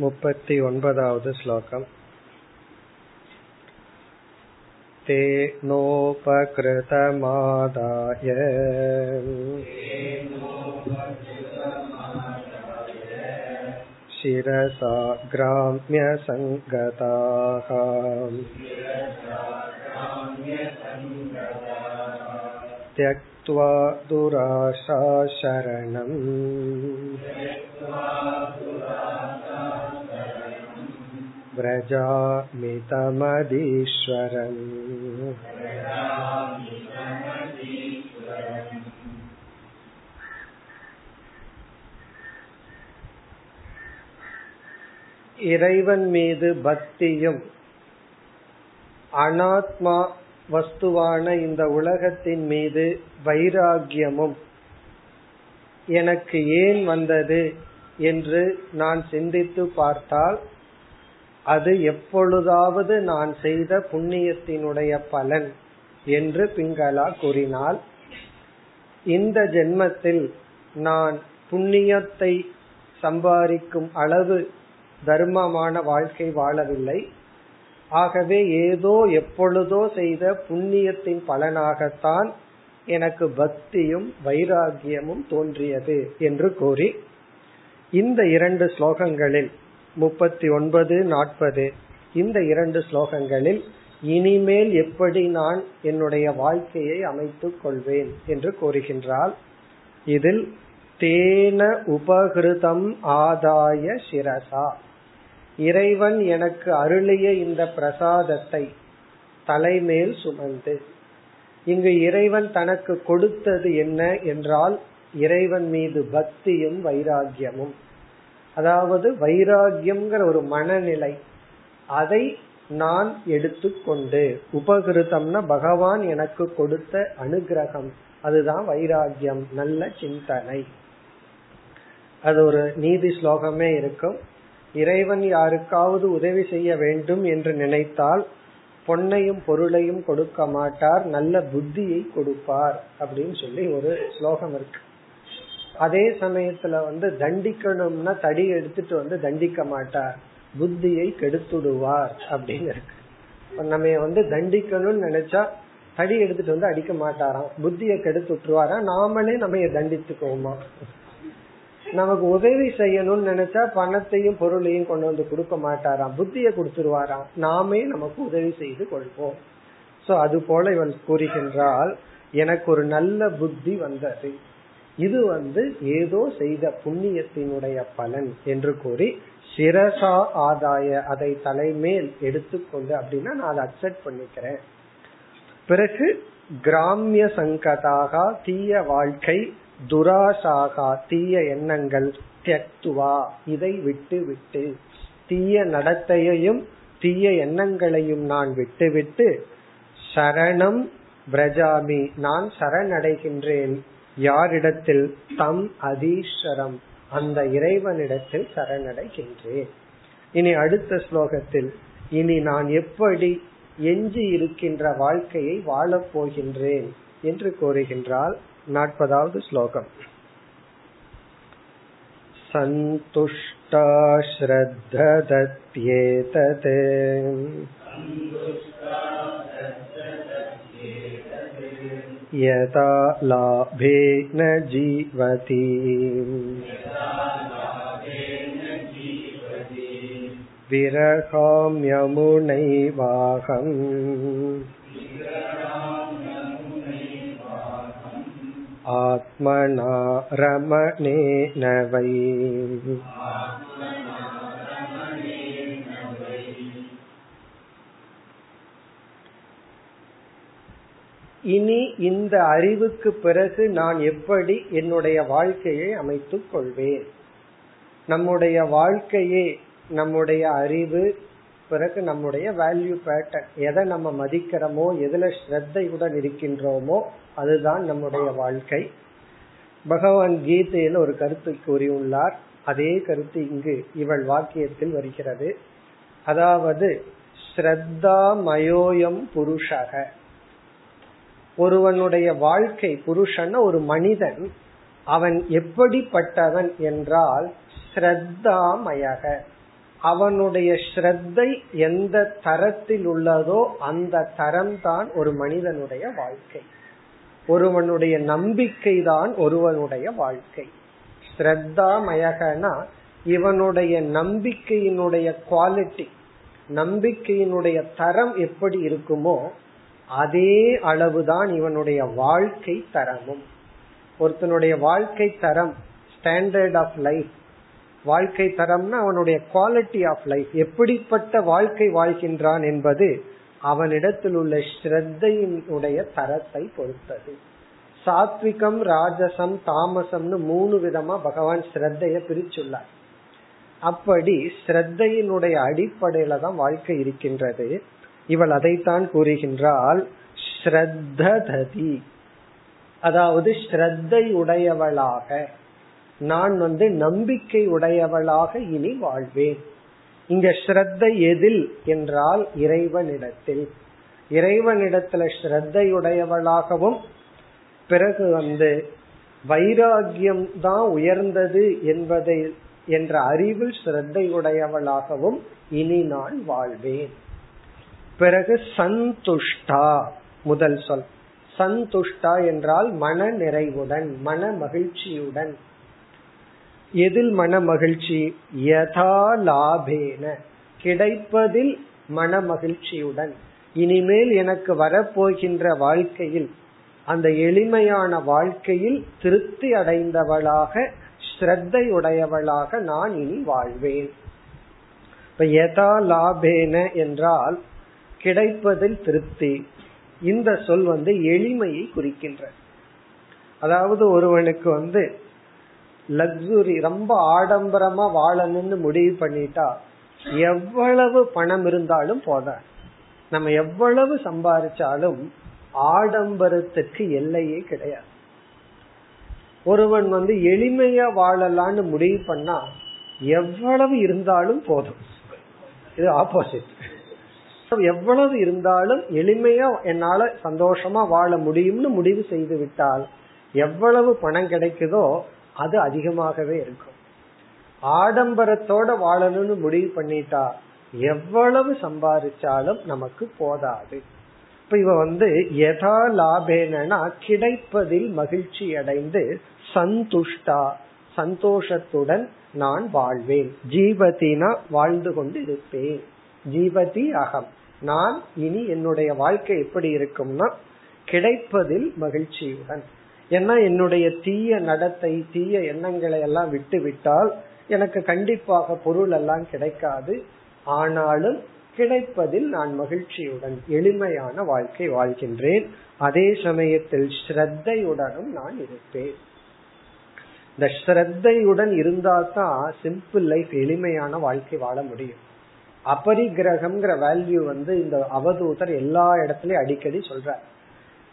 मुपति ओन्पदावद् श्लोकम् तेनोपकृतमादाय शिरसा ग्राम्यसङ्गताः त्यक्त्वा दुराशा शरणम् व्रजामितमदीश्वरम् இறைவன் மீது பக்தியும் அனாத்மா வஸ்துவான இந்த உலகத்தின் மீது வைராகியமும் எனக்கு ஏன் வந்தது என்று நான் சிந்தித்து பார்த்தால் அது எப்பொழுதாவது நான் செய்த புண்ணியத்தினுடைய பலன் என்று பிங்களா கூறினாள் இந்த ஜென்மத்தில் நான் புண்ணியத்தை சம்பாதிக்கும் அளவு தர்மமான வாழ்க்கை வாழவில்லை. ஆகவே ஏதோ எப்பொழுதோ செய்த புண்ணியத்தின் பலனாகத்தான் எனக்கு பக்தியும் வைராகியமும் தோன்றியது என்று கூறி இந்த இரண்டு ஸ்லோகங்களில் முப்பத்தி ஒன்பது நாற்பது. இந்த இரண்டு ஸ்லோகங்களில் இனிமேல் எப்படி நான் என்னுடைய வாழ்க்கையை அமைத்துக் கொள்வேன் என்று கூறுகின்றால் இதில் தேன உபகிருதம் ஆதாய சிரசா. இறைவன் எனக்கு அருளிய இந்த பிரசாதத்தை தலைமேல் சுமந்து இங்கு இறைவன் தனக்கு கொடுத்தது என்ன என்றால் இறைவன் மீது பக்தியும் வைராகியமும் அதாவது வைராகியம்ங்கிற ஒரு மனநிலை அதை நான் எடுத்துக்கொண்டு உபகிருத்தம்னா பகவான் எனக்கு கொடுத்த அனுகிரகம் அதுதான் வைராகியம் நல்ல சிந்தனை. அது ஒரு நீதி ஸ்லோகமே இருக்கும். இறைவன் யாருக்காவது உதவி செய்ய வேண்டும் என்று நினைத்தால் பொன்னையும் பொருளையும் கொடுக்க மாட்டார் நல்ல புத்தியை கொடுப்பார் அப்படின்னு சொல்லி ஒரு ஸ்லோகம் இருக்கு. அதே சமயத்துல வந்து தண்டிக்கணும்னா தடி எடுத்துட்டு வந்து தண்டிக்க மாட்டார். புத்தியை கெடுத்துடுவார் அப்படின்னு இருக்கு. நம்ம வந்து தண்டிக்கணும்னு நினைச்சா தடி எடுத்துட்டு வந்து அடிக்க மாட்டாராம். புத்தியை கெடுத்து விட்டுருவாரா நாமளே நம்ம தண்டித்துக்கோமா நமக்கு உதவி செய்யணும்னு நினைச்சா பணத்தையும் பொருளையும் கொண்டு வந்து கொடுக்க மாட்டாராம். புத்திய கொடுத்துருவாராம். நாமே நமக்கு உதவி செய்து கொள்வோம். சோ அது போல இவன் கூறுகின்றால் எனக்கு ஒரு நல்ல புத்தி வந்தது. இது வந்து ஏதோ செய்த புண்ணியத்தினுடைய பலன் என்று கூறி சிரசா ஆதாய அதை தலைமேல் எடுத்துக்கொண்டு அப்படின்னா நான் அதை அக்செப்ட் பண்ணிக்கிறேன். பிறகு கிராமிய சங்கதாக தீய வாழ்க்கை துராசாகா தீய எண்ணங்கள் தியக்துவா இதை விட்டு விட்டு தீய நடத்தையையும் தீய எண்ணங்களையும் நான் விட்டுவிட்டு சரணம் பிரஜாமி நான் சரணடைகின்றேன். யாரிடத்தில் தம் அதீஸ்வரம் அந்த இறைவனிடத்தில் சரணடைகின்றேன் இனி அடுத்த ஸ்லோகத்தில் இனி நான் எப்படி எஞ்சி இருக்கின்ற வாழ்க்கையை வாழப் போகின்றேன் என்று கூறுகின்றால் நாற்பதாவது ஸ்லோகம் सन्तुष्टा श्रद्धदत्येतत् यथा लाभेन जीवति विरहाम्यमुनैवाहम् आत्मना रमणेन वै இனி இந்த அறிவுக்கு பிறகு நான் எப்படி என்னுடைய வாழ்க்கையை அமைத்துக் கொள்வேன்? நம்முடைய வாழ்க்கையே நம்முடைய அறிவு பிறகு நம்முடைய வேல்யூ பேட்டர்ன் எதை நம்ம மதிக்கிறோமோ எதுல ஸ்ரத்தையுடன் இருக்கின்றோமோ அதுதான் நம்முடைய வாழ்க்கை. பகவான் கீதையில் ஒரு கருத்து கூறியுள்ளார். அதே கருத்து இங்கு இவள் வாக்கியத்தில் வருகிறது. அதாவது ஸ்ரத்தா மயோயம் புருஷக. ஒருவனுடைய வாழ்க்கை புருஷன் ஒரு மனிதன் அவன் எப்படிப்பட்டவன் என்றால் ஸ்ரத்தாமயக. அவனுடைய ஸ்ரத்தை எந்த தரத்தில் உள்ளதோ அந்த தரம் தான் ஒரு மனிதனுடைய வாழ்க்கை. ஒருவனுடைய நம்பிக்கை தான் ஒருவனுடைய வாழ்க்கை. ஸ்ரத்தாமயகனா இவனுடைய நம்பிக்கையினுடைய குவாலிட்டி நம்பிக்கையினுடைய தரம் எப்படி இருக்குமோ அதே அளவுதான் இவனுடைய வாழ்க்கை தரமும். ஒருத்தனுடைய வாழ்க்கை தரம் ஸ்டாண்டர்ட் ஆஃப் லைஃப் வாழ்க்கை தரம்னா அவனுடைய குவாலிட்டி ஆஃப் லைஃப் எப்படிப்பட்ட வாழ்க்கை வாழ்கின்றான் என்பது அவனிடத்தில் உள்ள ஸ்ரத்தையினுடைய தரத்தை பொறுத்தது. சாத்விகம் ராஜசம் தாமசம்னு மூணு விதமா பகவான் ஸ்ரத்தைய பிரிச்சுள்ளார். அப்படி ஸ்ரத்தையினுடைய அடிப்படையில தான் வாழ்க்கை இருக்கின்றது. இவள் அதைத்தான் கூறுகின்றால் ஸ்ரத்ததி அதாவது ஸ்ரத்தை உடையவளாக. நான் வந்து நம்பிக்கை உடையவளாக இனி வாழ்வேன். இங்க ஸ்ரத்தை எதில் என்றால் இறைவனிடத்தில். இறைவனிடத்துல ஸ்ரத்தையுடையவளாகவும் பிறகு வந்து வைராகியம் தான் உயர்ந்தது என்பதை என்ற அறிவில் ஸ்ரத்தையுடையவளாகவும் இனி நான் வாழ்வேன். பிறகு சந்துஷ்டா முதல் சொல். சந்துஷ்டா என்றால் மன நிறைவுடன் மன மகிழ்ச்சியுடன் எதில் மன மகிழ்ச்சி யதா லாபேன. கிடைப்பதில் மன மகிழ்ச்சியுடன் இனிமேல் எனக்கு வரப்போகின்ற வாழ்க்கையில் அந்த எளிமையான வாழ்க்கையில் திருப்தி அடைந்தவளாக ஸ்ரத்தையுடையவளாக நான் இனி வாழ்வேன். இப்ப யதா லாபேன என்றால் கிடைப்பதில் திருப்தி. இந்த சொல் வந்து எளிமையை குறிக்கின்ற அதாவது ஒருவனுக்கு வந்து லக்ஸுரி ரொம்ப ஆடம்பரமா வாழணும்னு முடிவு பண்ணிட்டா எவ்வளவு பணம் இருந்தாலும் போத நம்ம எவ்வளவு சம்பாதிச்சாலும் ஆடம்பரத்துக்கு எல்லையே கிடையாது. ஒருவன் வந்து எளிமையா வாழலான்னு முடிவு பண்ணா எவ்வளவு இருந்தாலும் போதும். இது ஆப்போசிட் எவ்வளவு இருந்தாலும் எளிமையா என்னால சந்தோஷமா வாழ முடியும்னு முடிவு செய்து விட்டால் எவ்வளவு பணம் கிடைக்குதோ அது அதிகமாகவே இருக்கும். ஆடம்பரத்தோட வாழணும்னு முடிவு பண்ணிட்டா எவ்வளவு சம்பாதிச்சாலும் நமக்கு போதாது. இப்ப இவ வந்து எதா லாபேனா கிடைப்பதில் மகிழ்ச்சி அடைந்து சந்துஷ்டா சந்தோஷத்துடன் நான் வாழ்வேன். ஜீவத்தினா வாழ்ந்து கொண்டு இருப்பேன் ஜீவதி அகம். நான் இனி என்னுடைய வாழ்க்கை எப்படி இருக்கும்னா கிடைப்பதில் மகிழ்ச்சியுடன். ஏன்னா என்னுடைய தீய நடத்தை தீய எண்ணங்களை எல்லாம் விட்டு விட்டால் எனக்கு கண்டிப்பாக பொருள் எல்லாம் கிடைக்காது. ஆனாலும் கிடைப்பதில் நான் மகிழ்ச்சியுடன் எளிமையான வாழ்க்கை வாழ்கின்றேன். அதே சமயத்தில் ஸ்ரத்தையுடனும் நான் இருப்பேன். இந்த ஸ்ரத்தையுடன் இருந்தால்தான் சிம்பிள் லைஃப் எளிமையான வாழ்க்கை வாழ முடியும். அபரிகிரகம்ங்கிற வேல்யூ வந்து இந்த அவதூதர் எல்லா இடத்துலயும் அடிக்கடி சொல்றார்.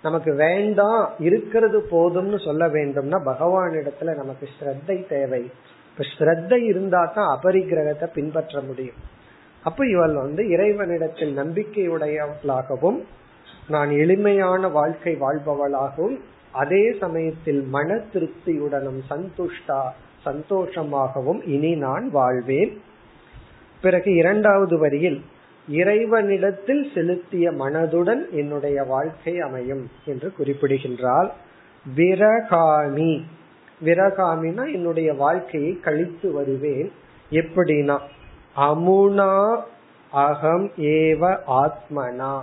நமக்கு வேண்டாம் இருக்கிறது போதும்னு சொல்ல வேண்டும்னா பகவான் இடத்துல நமக்கு ஸ்ரத்தை தேவை. இப்ப ஸ்ரத்தை இருந்தா தான் அபரிகிரகத்தை பின்பற்ற முடியும். அப்ப இவள் வந்து இறைவனிடத்தில் நம்பிக்கையுடையவளாகவும் நான் எளிமையான வாழ்க்கை வாழ்பவளாகவும் அதே சமயத்தில் மன திருப்தியுடனும் சந்துஷ்டா சந்தோஷமாகவும் இனி நான் வாழ்வேன். பிறகு இரண்டாவது வரியில் இறைவனிடத்தில் செலுத்திய மனதுடன் என்னுடைய வாழ்க்கை அமையும் என்று குறிப்பிடுகின்றால் விரகாமி. விரகாமினா என்னுடைய வாழ்க்கையை கழித்து வருவேன். எப்படின்னா அமுனா அகம் ஏவ ஆத்மனா.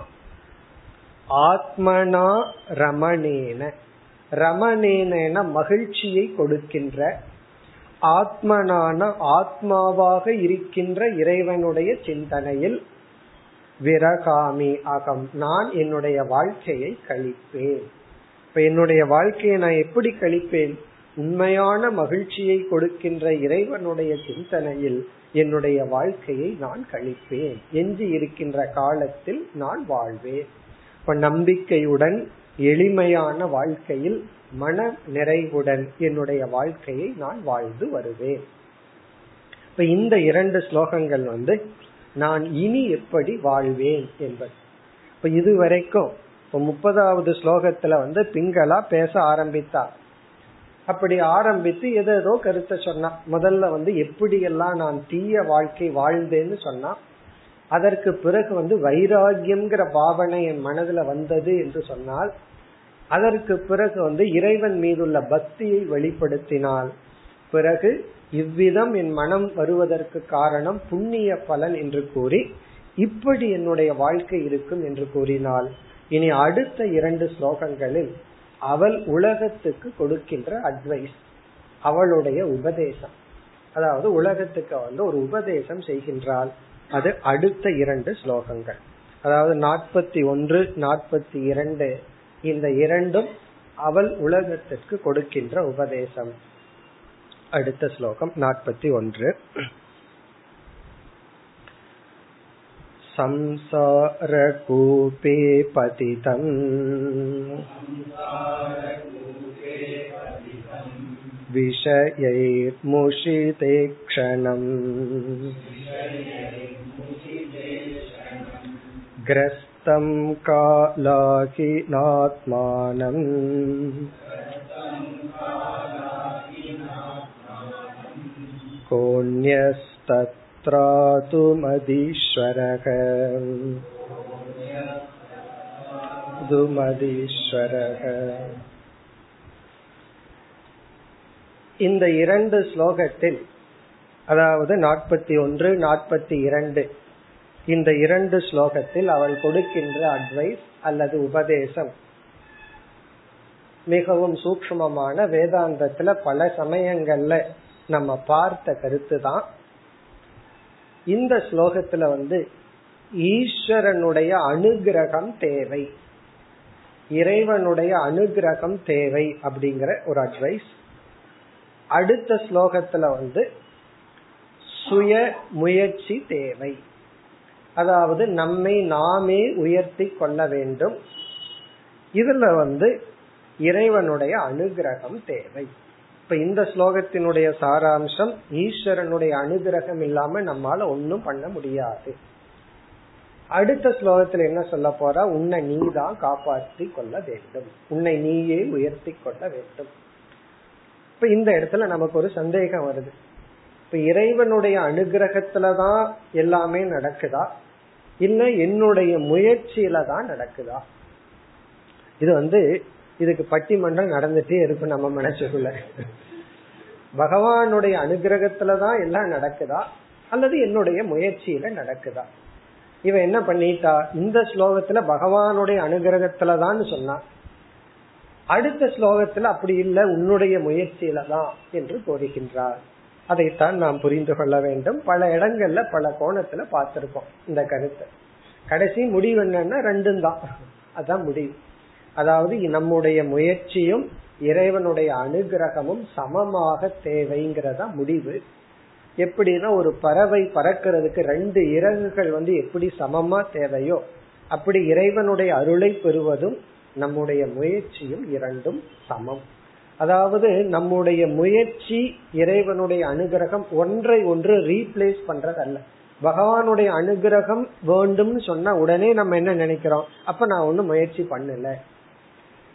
ஆத்மனா ரமணேன. ரமணேன மகிழ்ச்சியை கொடுக்கின்ற ஆத்மனான ஆத்மாவாக இருக்கின்ற இறைவனுடைய சிந்தனையில் விரகாமி அகம். நான் என்னுடைய வாழ்க்கையை கழிப்பேன். இப்ப என்னுடைய வாழ்க்கையை நான் எப்படி கழிப்பேன்? உண்மையான மகிழ்ச்சியை கொடுக்கின்ற இறைவனுடைய சிந்தனையில் என்னுடைய வாழ்க்கையை நான் கழிப்பேன். எஞ்சி இருக்கின்ற காலத்தில் நான் வாழ்வேன். இப்ப நம்பிக்கையுடன் எளிமையான வாழ்க்கையில் மன நிறைவுடன் என்னுடைய வாழ்க்கையை நான் வாழ்ந்து வருவேன். இப்ப இந்த இரண்டு ஸ்லோகங்கள் வந்து நான் இனி எப்படி வாழ்வேன் என்பது. இப்ப இதுவரைக்கும் இப்ப முப்பதாவது ஸ்லோகத்துல வந்து பிங்களா பேச ஆரம்பித்தார் அப்படி ஆரம்பித்து ஏதோ கருத்தை சொன்னா முதல்ல வந்து எப்படியெல்லாம் நான் தீய வாழ்க்கை வாழ்ந்தேன்னு சொன்னா அதற்கு பிறகு வந்து வைராகியம்ங்கிற பாவனை என் மனதுல வந்தது என்று சொன்னால் அதற்கு பிறகு வந்து இறைவன் மீதுள்ள பக்தியை வெளிப்படுத்தினால் பிறகு இவ்விதம் என் மனம் வருவதற்கு காரணம் புண்ணிய பலன் என்று கூறி இப்படி என்னுடைய வாழ்க்கை இருக்கும் என்று கூறினால் இனி அடுத்த இரண்டு ஸ்லோகங்களில் அவள் உலகத்துக்கு கொடுக்கின்ற அட்வைஸ் அவளுடைய உபதேசம். அதாவது உலகத்துக்கு வந்து ஒரு உபதேசம் செய்கின்றாள். அது அடுத்த இரண்டு ஸ்லோகங்கள். அதாவது நாற்பத்தி ஒன்று நாற்பத்தி இரண்டு இந்த இரண்டும் அவள் உலகத்திற்கு கொடுக்கின்ற உபதேசம் அடுத்த ஸ்லோகம் நாற்பத்தி ஒன்று संसारकूपे पतितम् विषयैर्मुषिते क्षणम् ग्रस्तं कालाकिनात्मानम् कोऽन्यस्तत्रातु मदीश्वरः दुमदीश्वरः இந்த இரண்டு ஸ்லோகத்தில் அதாவது நாற்பத்தி ஒன்று நாற்பத்தி இரண்டு இந்த இரண்டு ஸ்லோகத்தில் அவள் கொடுக்கின்ற அட்வைஸ் அல்லது உபதேசம் மிகவும் சூக்மமான வேதாந்தத்துல பல சமயங்கள்ல நம்ம பார்த்த கருத்து தான் இந்த ஸ்லோகத்துல வந்து ஈஸ்வரனுடைய அனுகிரகம் தேவை. இறைவனுடைய அனுகிரகம் தேவை அப்படிங்கிற ஒரு அட்வைஸ் அடுத்த ஸ்லோகத்துல வந்து சுய முயற்சி தேவை. அதாவது நம்மை நாமே உயர்த்தி கொள்ள வேண்டும். இதுல வந்து இறைவனுடைய அனுகிரகம் தேவை. இப்ப இந்த ஸ்லோகத்தினுடைய சாராம்சம் ஈஸ்வரனுடைய அனுகிரகம் இல்லாம நம்மால ஒன்னும் பண்ண முடியாது. அடுத்த ஸ்லோகத்துல என்ன சொல்ல போறா? உன்னை நீ தான் காப்பாற்றி கொள்ள வேண்டும். உன்னை நீயே உயர்த்தி கொள்ள வேண்டும். இப்ப இந்த இடத்துல நமக்கு ஒரு சந்தேகம் வருது. இப்ப இறைவனுடைய அனுகிரகத்துலதான் எல்லாமே நடக்குதா? இல்ல என்னுடைய முயற்சியில தான் நடக்குதா? இது வந்து இதுக்கு பட்டிமன்றம் நடந்துட்டே இருக்கும் நம்ம மனசுக்குள்ள. பகவானுடைய அனுகிரகத்துலதான் எல்லாம் நடக்குதா? அல்லது என்னுடைய முயற்சியில நடக்குதா? இவ என்ன பண்ணிட்டா? இந்த ஸ்லோகத்துல பகவானுடைய அனுகிரகத்துலதான் சொன்னா. அடுத்த ஸ்லோகத்துல அப்படி இல்ல உன்னுடைய முயற்சியில தான் என்று கூறுகின்றார். அதைத்தான் நாம் புரிந்து கொள்ள வேண்டும். பல இடங்கள்ல பல கோணத்துல பார்த்திருக்கோம் இந்த கருத்தை. கடைசி முடிவு என்னன்னா ரெண்டும் தான். அதான் முடிவு. அதாவது நம்முடைய முயற்சியும் இறைவனுடைய அனுகிரகமும் சமமாக தேவைங்கிறதா முடிவு. எப்படின்னா ஒரு பறவை பறக்கிறதுக்கு ரெண்டு இறகுகள் வந்து எப்படி சமமா தேவையோ அப்படி இறைவனுடைய அருளை பெறுவதும் நம்முடைய முயற்சியும் இரண்டும் சமம். அதாவது நம்முடைய முயற்சி இறைவனுடைய அனுகிரகம் ஒன்றை ஒன்று ரீப்ளேஸ் பண்றதல்ல. பகவானுடைய அனுகிரகம் வேண்டும்னு சொன்ன உடனே நம்ம என்ன நினைக்கிறோம்? அப்ப நான் ஒன்னும் முயற்சி பண்ணல.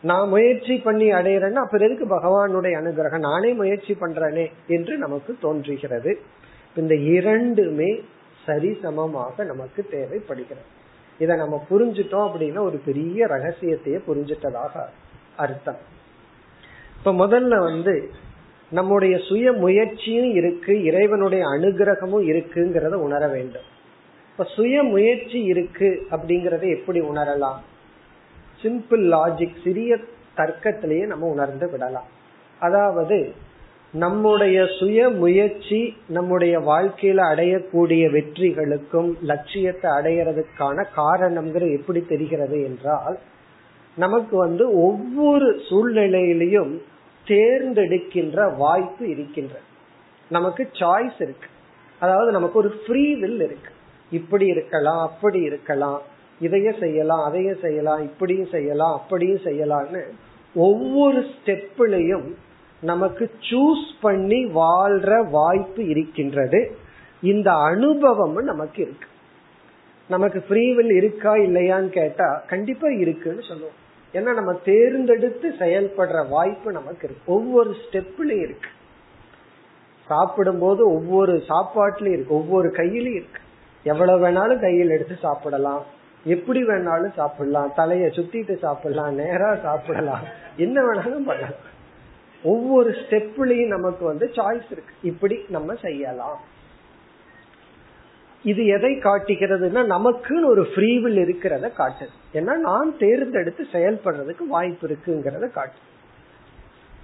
நான் முயற்சி பண்ணி அடையிறேன்னா அப்ப எதுக்கு பகவானுடைய அனுகிரகம்? நானே முயற்சி பண்றேனே என்று நமக்கு தோன்றுகிறது. இந்த இரண்டுமே சரிசமமாக நமக்கு தேவைப்படுகிறது. இதை நம்ம புரிஞ்சுட்டோம் அப்படின்னா ஒரு பெரிய ரகசியத்தையே புரிஞ்சிட்டதாக அர்த்தம். இப்ப முதல்ல வந்து நம்முடைய சுய முயற்சியும் இருக்கு இறைவனுடைய அனுகிரகமும் இருக்குங்கிறத உணர வேண்டும். இப்ப சுய முயற்சி இருக்கு அப்படிங்கறத எப்படி உணரலாம்? சிம்பிள் லாஜிக் சிறிய தர்க்கத்திலேயே நம்ம உணர்ந்து விடலாம். அதாவது நம்முடைய சுய முயற்சி நம்முடைய வாழ்க்கையில அடையக்கூடிய வெற்றிகளுக்கும் லட்சியத்தை அடையறதுக்கான காரணம்ங்கிற எப்படி தெரிகிறது என்றால் நமக்கு வந்து ஒவ்வொரு சூழ்நிலையிலையும் தேர்ந்தெடுக்கின்ற வாய்ப்பு இருக்கின்றது. நமக்கு சாய்ஸ் இருக்கு. அதாவது நமக்கு ஒரு ஃப்ரீ வில் இருக்கு. இப்படி இருக்கலாம் அப்படி இருக்கலாம். இதைய செய்யலாம் அதைய செய்யலாம் இப்படியும் செய்யலாம் அப்படியும் செய்யலாம்னு ஒவ்வொரு ஸ்டெப்லயும் நமக்கு சூஸ் பண்ணி வாழ்ற வாய்ப்பு இருக்கின்றது. இந்த அனுபவம் நமக்கு இருக்கு. நமக்கு ஃப்ரீவில் இருக்கா இல்லையான்னு கேட்டா கண்டிப்பா இருக்குன்னு சொல்லுவோம். ஏன்னா நம்ம தேர்ந்தெடுத்து செயல்படுற வாய்ப்பு நமக்கு இருக்கு. ஒவ்வொரு ஸ்டெப்லயும் இருக்கு. சாப்பிடும் போது ஒவ்வொரு சாப்பாட்டுலயும் இருக்கு. ஒவ்வொரு கையிலயும் இருக்கு. எவ்வளவு வேணாலும் கையில் எடுத்து சாப்பிடலாம். எப்படி வேணாலும் சாப்பிடலாம். தலைய சுத்திட்டு சாப்பிடலாம். நேரா சாப்பிடலாம். என்ன வேணாலும் பண்ணலாம். ஒவ்வொரு ஸ்டெப்லயும் நமக்கு வந்து சாய்ஸ் இருக்கு. இப்படி நம்ம செய்யலாம். இது எதை காட்டுகிறதுனா நமக்குன்னு ஒரு ஃப்ரீவில் இருக்கிறத காட்டுது. ஏன்னா நான் தேர்ந்தெடுத்து செயல்படுறதுக்கு வாய்ப்பு இருக்குங்கிறத காட்டு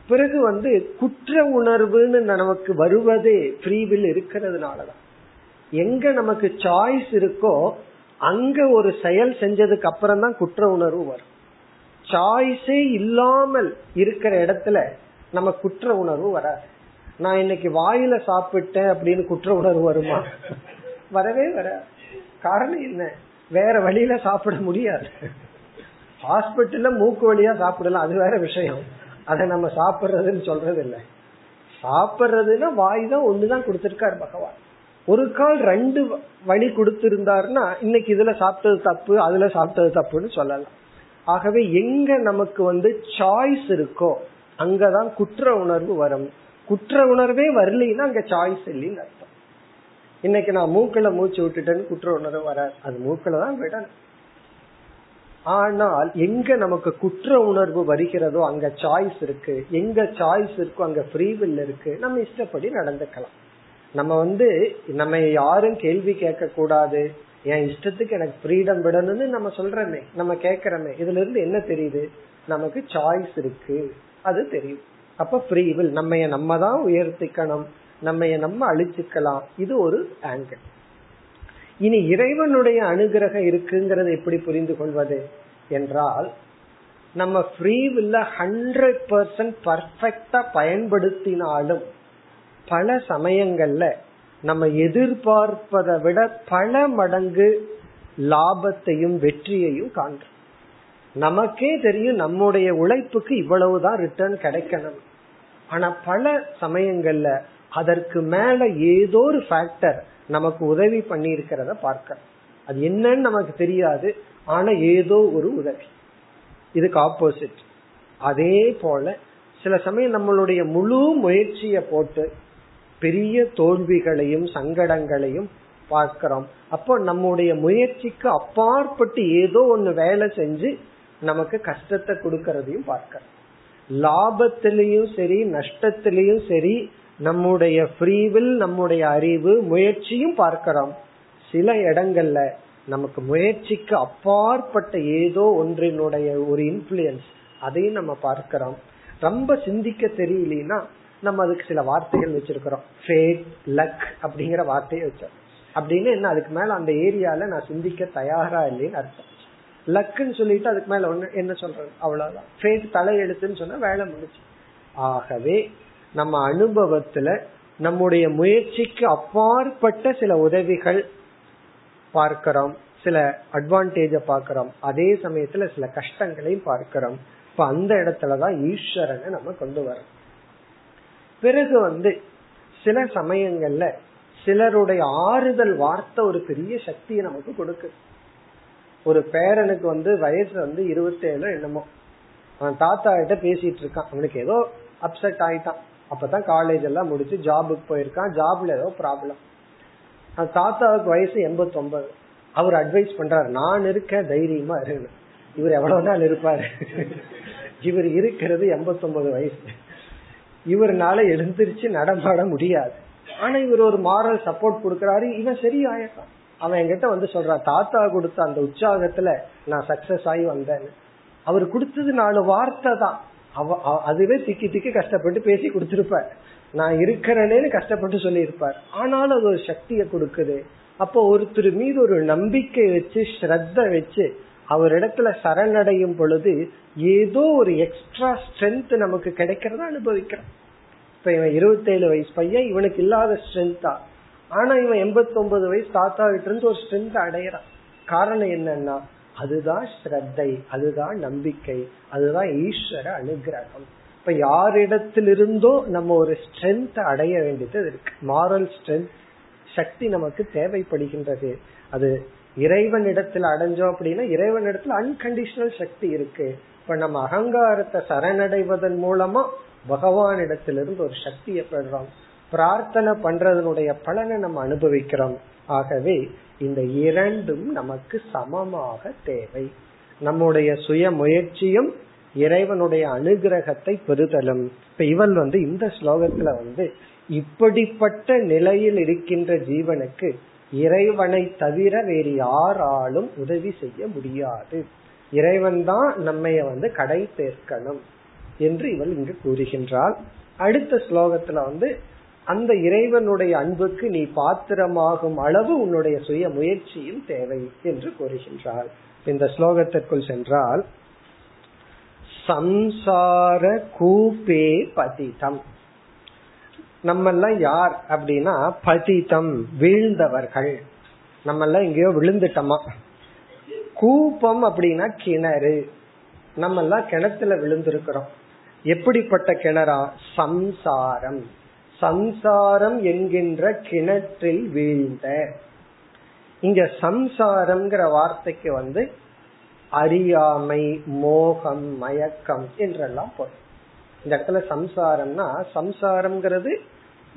பிறகு வந்து குற்ற உணர்வுன்னு நமக்கு வருவதே ஃப்ரீவில் இருக்கிறதுனாலதான். எங்க நமக்கு சாய்ஸ் இருக்கோ அங்க ஒரு செயல் செஞ்சதுக்கு அப்புறம் தான் குற்ற உணர்வு வரும். சாய்ஸே இல்லாமல் இருக்கிற இடத்துல நம்ம குற்ற உணர்வு வராது. நான் இன்னைக்கு வாயில சாப்பிட்டேன் அப்படின்னு குற்ற உணர்வு வருமா? வரவே வர காரணம் என்ன? வேற வழியில சாப்பிட முடியாது. ஹாஸ்பிட்டல்ல மூக்கு வழியா சாப்பிடலாம். அது வேற விஷயம். அதை நம்ம சாப்பிடுறதுன்னு சொல்றது இல்லை சாப்பிடுறதுன்னா வாய் தான் ஒண்ணுதான் கொடுத்திருக்காரு பகவான். ஒரு கால் ரெண்டு வழி கொடுத்திருந்தாருன்னா இன்னைக்கு இதுல சாப்பிட்டது தப்பு அதுல சாப்பிட்டது தப்புன்னு சொல்லலாம். ஆகவே எங்க நமக்கு வந்து சாய்ஸ் இருக்கோ அங்கதான் குற்ற உணர்வு வரும். குற்ற உணர்வே வரலைன்னா அங்க சாய்ஸ் இல்லைன்னு அர்த்தம். இன்னைக்கு நான் மூக்கல மூச்சு விட்டுட்டேன்னு குற்ற உணர்வு வராது. அது மூக்கல தான் விடணும். ஆனால் எங்க நமக்கு குற்ற உணர்வு வருகிறதோ அங்க சாய்ஸ் இருக்கு. எங்க சாய்ஸ் இருக்கோ அங்க ஃப்ரீவில் இருக்கு. நம்ம இஷ்டப்படி நடந்துக்கலாம். நம்ம வந்து நம்ம யாரும் கேள்வி கேட்க கூடாது என் இஷ்டத்துக்கு எனக்கு ஃப்ரீடம் விடணும்னு நம்ம சொல்றோமே நம்ம கேக்குறோமே இதுல இருந்து என்ன தெரியுது? நமக்கு சாய்ஸ் இருக்கு. அது தெரியும். அப்ப ஃப்ரீவில் நம்ம நம்ம தான் உயர்த்திக்கணும். நம்ம நம்ம அழிச்சுக்கலாம். இது ஒரு ஆங்கிள் இனி இறைவனுடைய அனுகிரகம் இருக்குங்கிறத எப்படி புரிந்து கொள்வது என்றால் நம்ம ஃப்ரீவில்ல ஹண்ட்ரட் பர்சன்ட் பர்ஃபெக்டா பயன்படுத்தினாலும் பல சமயங்கள்ல நம்ம எதிர்பார்ப்பதை விட பல மடங்கு லாபத்தையும் வெற்றியையும் காண்றோம். நமக்கே தெரியும் நம்முடைய உழைப்புக்கு இவ்வளவுதான் ரிட்டர்ன் கிடைக்கணும். ஆனா பல சமயங்கள்ல அதற்கு மேல ஏதோ ஒரு ஃபேக்டர் நமக்கு உதவி பண்ணி இருக்கிறத பார்க்க. அது என்னன்னு நமக்கு தெரியாது ஆனா ஏதோ ஒரு உதவி. இதுக்கு ஆப்போசிட் அதே போல சில சமயம் நம்மளுடைய முழு முயற்சியை போட்டு பெரிய தோல்விகளையும் சங்கடங்களையும் பார்க்கிறோம். அப்போ நம்முடைய முயற்சிக்கு அப்பாற்பட்டு ஏதோ ஒண்ணு வேலை செஞ்சு நமக்கு கஷ்டத்தை கொடுக்கறதையும் பார்க்கிறோம். லாபத்திலையும் சரி நஷ்டத்திலையும் சரி நம்முடைய ஃப்ரீவில் நம்முடைய அறிவு முயற்சியும் பார்க்கிறோம். சில இடங்கள்ல நமக்கு முயற்சிக்கு அப்பாற்பட்ட ஏதோ ஒன்றினுடைய ஒரு இன்ஃபுளுயன்ஸ் அதையும் நம்ம பார்க்கிறோம். ரொம்ப சிந்திக்க தெரியலனா நம்ம அதுக்கு சில வார்த்தைகள் வச்சிருக்கிறோம். ஃபேட் லக் அப்படிங்கிற வார்த்தையை வச்சோம். அப்படின்னு என்ன அதுக்கு மேல அந்த ஏரியால நான் சிந்திக்க தயாரா இல்லைன்னு அர்த்தம். லக்குன்னு சொல்லிட்டு அதுக்கு மேல ஒண்ணு என்ன சொல்றது? அவ்வளவுதான். ஃபேட் தலையெழுத்துன்னு சொன்னா வேலை முடிச்சு ஆகவே நம்ம அனுபவத்துல நம்முடைய முயற்சிக்கு அப்பாற்பட்ட சில உதவிகள் பார்க்கிறோம் சில அட்வான்டேஜ பார்க்கிறோம். அதே சமயத்துல சில கஷ்டங்களையும் பார்க்கிறோம். இப்ப அந்த இடத்துலதான் ஈஸ்வரனை நம்ம கொண்டு வரோம் பிறகு வந்து சில சமயங்கள்ல சிலருடைய ஆறுதல் வார்த்தை ஒரு பெரிய சக்தியை நமக்கு கொடுக்குது ஒரு பேரனுக்கு வந்து வயசு வந்து இருபத்தேழு என்னமோ. அவன் தாத்தா கிட்ட பேசிட்டு இருக்கான். அவனுக்கு ஏதோ அப்செட் ஆயிட்டான். அப்பதான் காலேஜ் எல்லாம் முடிச்சு ஜாபுக்கு போயிருக்கான். ஜாப்ல ஏதோ ப்ராப்ளம் தாத்தாவுக்கு வயசு எண்பத்தி ஒன்பது அவர் அட்வைஸ் பண்றாரு நான் இருக்க தைரியமா இருக்கு இவர் எவ்வளவு நாள் இருப்பாரு? இவர் இருக்கிறது எண்பத்தி ஒன்பது வயசு. இவர்னால எழுந்திருச்சு நடமாட முடியாது. ஆனா இவர் ஒரு மாரல் சப்போர்ட் கொடுக்கறாரு. இவன் சரியாயிட்டான். அவன் என்கிட்ட வந்து சொல்றான் தாத்தா கொடுத்த அந்த உற்சாகத்துல நான் சக்சஸ் ஆகி வந்தேன் அவர் கொடுத்தது நாலு வார்த்தை தான். அவ அதுவே திக்கி திக்கி கஷ்டப்பட்டு பேசி கொடுத்திருப்பார். நான் இருக்கிறேன்னு கஷ்டப்பட்டு சொல்லி இருப்பார் ஆனாலும் அது ஒரு சக்தியை கொடுக்குது. அப்போ ஒருத்தர் மீது ஒரு நம்பிக்கை வச்சு ஸ்ரத்த வச்சு அவரிடத்துல சரணடையும் பொழுது ஏதோ ஒரு எக்ஸ்ட்ரா ஸ்ட்ரென்த் நமக்கு கிடைக்கிறத அனுபவிக்கிறோம் இப்ப இவன் இருபத்தேழு வயசு பையன் இவனுக்கு இல்லாத ஸ்ட்ரென்த்தா ஆனா இவன் எண்பத்தி ஒன்பது வயசு தாத்தா கிட்ட இருந்து ஒரு ஸ்ட்ரென்த் அடையிறான். காரணம் என்னன்னா அதுதான் ஸ்ரத்தை அதுதான் நம்பிக்கை அதுதான் ஈஸ்வர அனுகிரகம். இப்ப யாரிடத்திலிருந்தோ நம்ம ஒரு ஸ்ட்ரென்த் அடைய வேண்டியது இருக்கு. மாரல் ஸ்ட்ரென்த் சக்தி நமக்கு தேவைப்படுகின்றது. அது இறைவனிடத்தில் அடைஞ்சோம் அப்படின்னா இறைவனிடத்தில் அன்கண்டிஷனல் சக்தி இருக்கு. இப்ப நம்ம அகங்காரத்தை சரணடைவதன் மூலமா பகவானிடத்திலிருந்து ஒரு சக்தியை பெறுறோம். பிரார்த்தனை பண்றதனுடைய பலனை நம்ம அனுபவிக்கிறோம். ஆகவே இந்த இரண்டும் நமக்கு சமமாக தேவை. நம்முடைய சுய முயற்சியும் இறைவனுடைய அனுகிரகத்தை பெறுதலும். இப்ப இவள் வந்து இந்த ஸ்லோகத்துல வந்து இப்படிப்பட்ட நிலையில் இருக்கின்ற ஜீவனுக்கு இறைவனை தவிர வேறு யாராலும் உதவி செய்ய முடியாது. இறைவன் தான் நம்மைய வந்து கடை சேர்க்கணும் என்று இவள் இங்கு கூறுகின்றாள். அடுத்த ஸ்லோகத்துல வந்து அந்த இறைவனுடைய அன்புக்கு நீ பாத்திரமாகும் அளவு உன்னுடைய சுய முயற்சியும் தேவை என்று கூறுகின்றார். இந்த ஸ்லோகத்திற்குள் சென்றால் சம்சார கூபே பதிதம். நம்ம எல்லாம் யார் அப்படின்னா பதிதம் வீழ்ந்தவர்கள். நம்ம எல்லாம் எங்கேயோ விழுந்துட்டோமா? கூப்பம் அப்படின்னா கிணறு. நம்ம எல்லாம் கிணத்துல விழுந்திருக்கிறோம். எப்படிப்பட்ட கிணறா? சம்சாரம். சம்சாரம் என்கின்ற கிணற்றில் வீழ்ந்த. இங்க சம்சாரம்ங்கிற வார்த்தைக்கு வந்து அறியாமை மோகம் மயக்கம் என்றெல்லாம் பொருள் இந்த இடத்துல சம்சாரம்னா சம்சாரம்ங்கிறது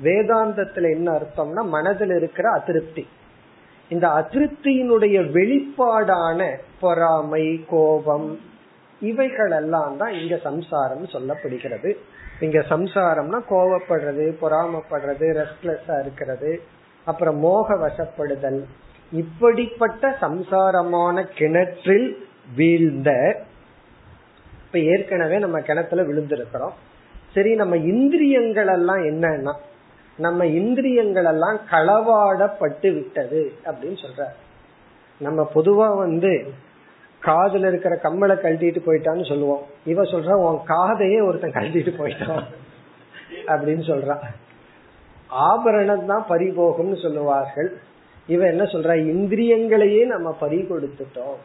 வேதாந்தத்துல என்ன அர்த்தம்னா மனதில் இருக்கிற அதிருப்தி. இந்த அதிருப்தியினுடைய வெளிப்பாடான பொறாமை கோபம் இவைகள் எல்லாம் தான் இங்க சம்சாரம் சொல்லப்படுகிறது. இங்க சம்சாரம்னா கோவப்படுறது பொறாமப்படுறது ரெஸ்ட்லெஸ்ஸா இருக்கிறது அப்புறம் மோக வசப்படுதல் இப்படிப்பட்ட சம்சாரமான கிணற்றில் வீழ்ந்த இப்ப ஏற்கனவே நம்ம கிணத்துல விழுந்திருக்கிறோம். சரி நம்ம இந்திரியங்கள் எல்லாம் என்னன்னா நம்ம இந்திரியங்கள் எல்லாம் களவாடப்பட்டு விட்டது அப்படின்னு சொல்ற நம்ம பொதுவா வந்து காதுல இருக்கிற கம்மலை கழட்டிட்டு போயிட்டான்னு சொல்லுவோம். இவ சொல்றான் உன் காதையே ஒருத்தன் கழட்டிட்டு போயிட்டான். அப்படின்னு சொல்றான் ஆபரணம் தான் பறிபோகும்னு சொல்லுவார்கள். இவ என்ன சொல்ற இந்திரியங்களையே நம்ம பறி கொடுத்துட்டோம்.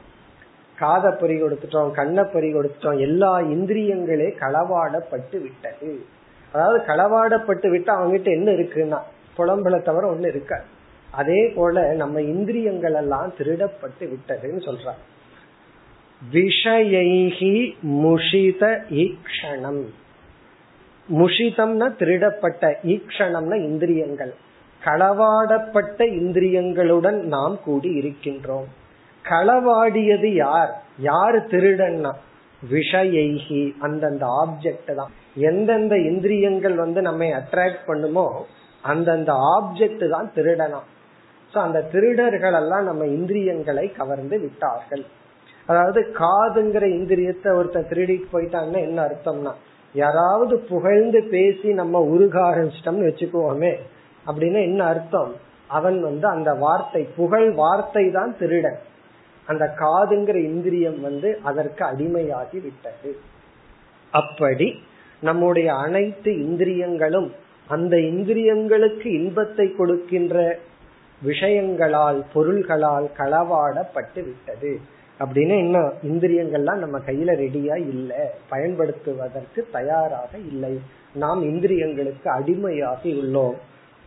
காதை பறி கொடுத்துட்டோம் கண்ணை பறி கொடுத்துட்டோம். எல்லா இந்திரியங்களே களவாடப்பட்டு விட்டது. அதாவது களவாடப்பட்டு விட்டு அவங்ககிட்ட என்ன இருக்குன்னா புலம்பல தவிர ஒண்ணு இருக்க அதே போல நம்ம இந்திரியங்கள் எல்லாம் திருடப்பட்டு விட்டதுன்னு சொல்றான் விஷயைகி முஷித ஈக்ஷணம். முஷிதம்னா திருடப்பட்ட ஈக்ஷணம்னா இந்திரியங்கள். களவாடப்பட்ட இந்திரியங்களுடன் நாம் கூடி இருக்கின்றோம் களவாடியது யார்? யார் திருடன்னா? விஷயைகி அந்தந்த ஆப்ஜெக்ட் தான். எந்தெந்த இந்திரியங்கள் வந்து நம்ம அட்ராக்ட் பண்ணுமோ அந்தந்த ஆப்ஜெக்ட் தான் திருடனா. சோ அந்த திருடர்கள் எல்லாம் நம்ம இந்திரியங்களை கவர்ந்து விட்டார்கள். அதாவது காதுங்கிற இந்திரியத்தை ஒருத்தன் திருடிட்டு போயிட்டாங்கன்னா என்ன அர்த்தம்னா யாராவது புகழ்ந்து பேசி நம்ம உருக ஆரம்பிச்சிட்டோம்னு வச்சுக்குவோமே அப்படின்னா என்ன அர்த்தம்? அவன் வந்து அந்த வார்த்தை புகழ் வார்த்தை தான் திருடன். அந்த காதுங்கிற இந்திரியம் வந்து அதற்கு அடிமையாகி விட்டது. அப்படி நம்முடைய அனைத்து இந்திரியங்களும் அந்த இந்திரியங்களுக்கு இன்பத்தை கொடுக்கின்ற விஷயங்களால் பொருள்களால் களவாடப்பட்டு விட்டது. அப்படின்னு என்ன இந்திரியங்கள்லாம் நம்ம கையில ரெடியா இல்ல. பயன்படுத்துவதற்கு தயாராக இல்லை. நாம் இந்திரியங்களுக்கு அடிமையாகி உள்ளோம்.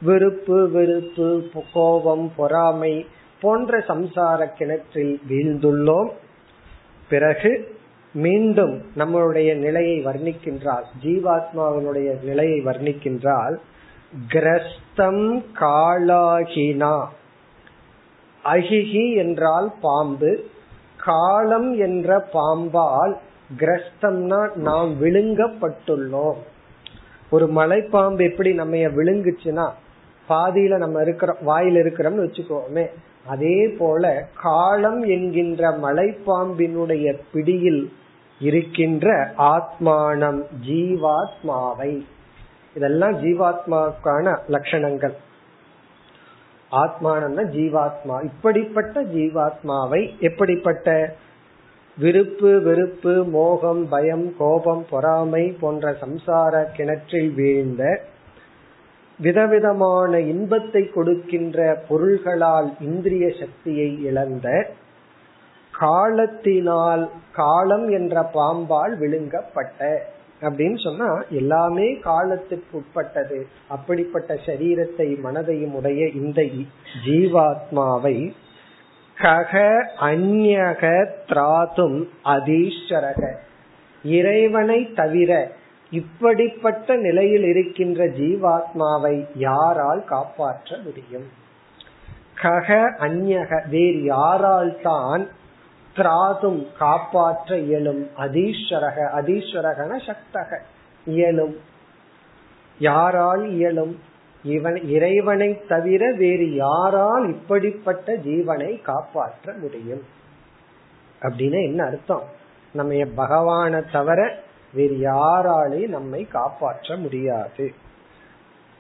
வெறுப்பு வெறுப்பு கோபம் பொறாமை போன்ற சம்சார கிணற்றில் வீழ்ந்துள்ளோம். பிறகு மீண்டும் நம்மளுடைய நிலையை வர்ணிக்கின்றால் ஜீவாத்மாவினுடைய நிலையை வர்ணிக்கின்றால் கிரஸ்தம் காளாகினா அகிஹி என்றால் பாம்பு காலம் என்ற பாம்பால் கிரஸ்தம்னா நாம் விழுங்கப்பட்டுள்ளோம். ஒரு மலைப்பாம்பு எப்படி நம்ம விழுங்குச்சுன்னா பாதியில நம்ம இருக்கிறோம் வாயில இருக்கிறோம்னு வச்சுக்கோமே அதே போல காலம் என்கின்ற மலைப்பாம்பினுடைய பிடியில் இருக்கின்ற ஆத்மானம் ஜீவாத்மாவை. இதெல்லாம் ஜீவாத்மாவுக்கான லட்சணங்கள். ஆத்மானம்னா ஜீவாத்மா. இப்படிப்பட்ட ஜீவாத்மாவை எப்படிப்பட்ட? விருப்பு வெறுப்பு மோகம் பயம் கோபம் பொறாமை போன்ற சம்சார கிணற்றில் வீழ்ந்த விதவிதமான இன்பத்தை கொடுக்கின்ற பொருள்களால் இந்திரிய சக்தியை இழந்த காலத்தினால் காலம் என்ற பாம்பால் விழுங்கப்பட்ட அப்படின்னு சொன்னா எல்லாமே காலத்துக்கு உட்பட்டது அப்படிப்பட்ட சரீரத்தை மனதையும் உடைய இந்த ஜீவாத்மாவை கக அந்யக திராதும் அதீஸ்வரக இறைவனை தவிர இப்படிப்பட்ட நிலையில் இருக்கின்ற ஜீவாத்மாவை யாரால் காப்பாற்ற முடியும்? கக அந்யக வேறு யாரால் தான் திராதும் காப்பாற்ற இயலும். அதீஸ்வரக அதீஸ்வரகன சக்தக. இயலும். யாரால் இயலும்? இவன் இறைவனை தவிர வேறு யாரால் இப்படிப்பட்ட ஜீவனை காப்பாற்ற முடியும்? அப்படின்னு என்ன அர்த்தம்? நம்ம பகவானை தவிர வேறு யாராலையும் நம்மை காப்பாற்ற முடியாது.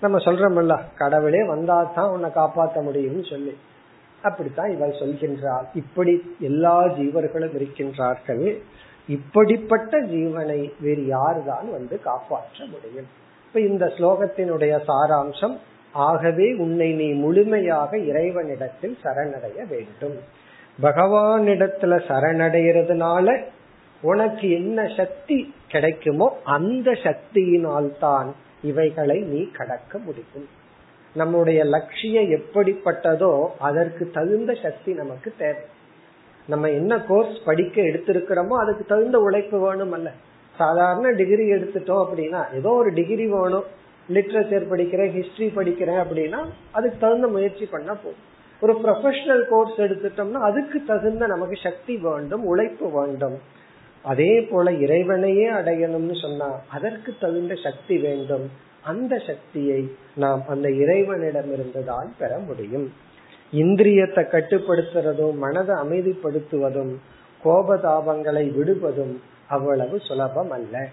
நம்ம சொல்றோம்ல கடவுளே வந்தா தான் உன்னை காப்பாற்ற முடியும்னு சொல்லி. அப்படித்தான் இவள் சொல்கின்றாள். இப்படி எல்லா ஜீவர்களும் இருக்கின்றார்கள். இப்படிப்பட்ட ஜீவனை வேறு யாருதான் வந்து காப்பாற்ற முடியும்? இப்ப இந்த ஸ்லோகத்தினுடைய சாராம்சம் ஆகவே உன்னை நீ முழுமையாக இறைவனிடத்தில் சரணடைய வேண்டும். பகவானிடத்துல சரணடைகிறதுனால உனக்கு என்ன சக்தி கிடைக்குமோ அந்த சக்தியினால் தான் இவைகளை நீ கடக்க முடியும். நம்முடைய லட்சியம் எப்படிப்பட்டதோ அதற்கு தகுந்த சக்தி நமக்கு தேவை. நம்ம என்ன கோர்ஸ் படிக்க எடுத்திருக்கிறோமோ அதுக்கு தகுந்த உழைப்பு வேணும் அல்ல சாதாரண டிகிரி எடுத்துட்டோம் அப்படின்னா ஏதோ ஒரு டிகிரி வேணும். லிட்ரேச்சர் படிக்கிறேன் ஹிஸ்டரி படிக்கிறேன் அப்படின்னா அதுக்கு தகுந்த முயற்சி பண்ணா போதும். ஒரு ப்ரொஃபஷனல் கோர்ஸ் எடுத்துட்டோம்னா அதுக்கு தகுந்த நமக்கு சக்தி வேண்டும் உழைப்பு வேண்டும். அதே போல இறைவனையே அடையணும்னு சொன்னா அதற்கு தகுந்த சக்தி வேண்டும். அந்த சக்தியை நாம் அந்த இறைவனிடமிருந்து தான் பெற முடியும். இந்திரியத்தை கட்டுப்படுத்துறதும் மனதை அமைதிப்படுத்துவதும் கோபதாபங்களை விடுவதும் அவ்வளவு சுலபம் அல்ல.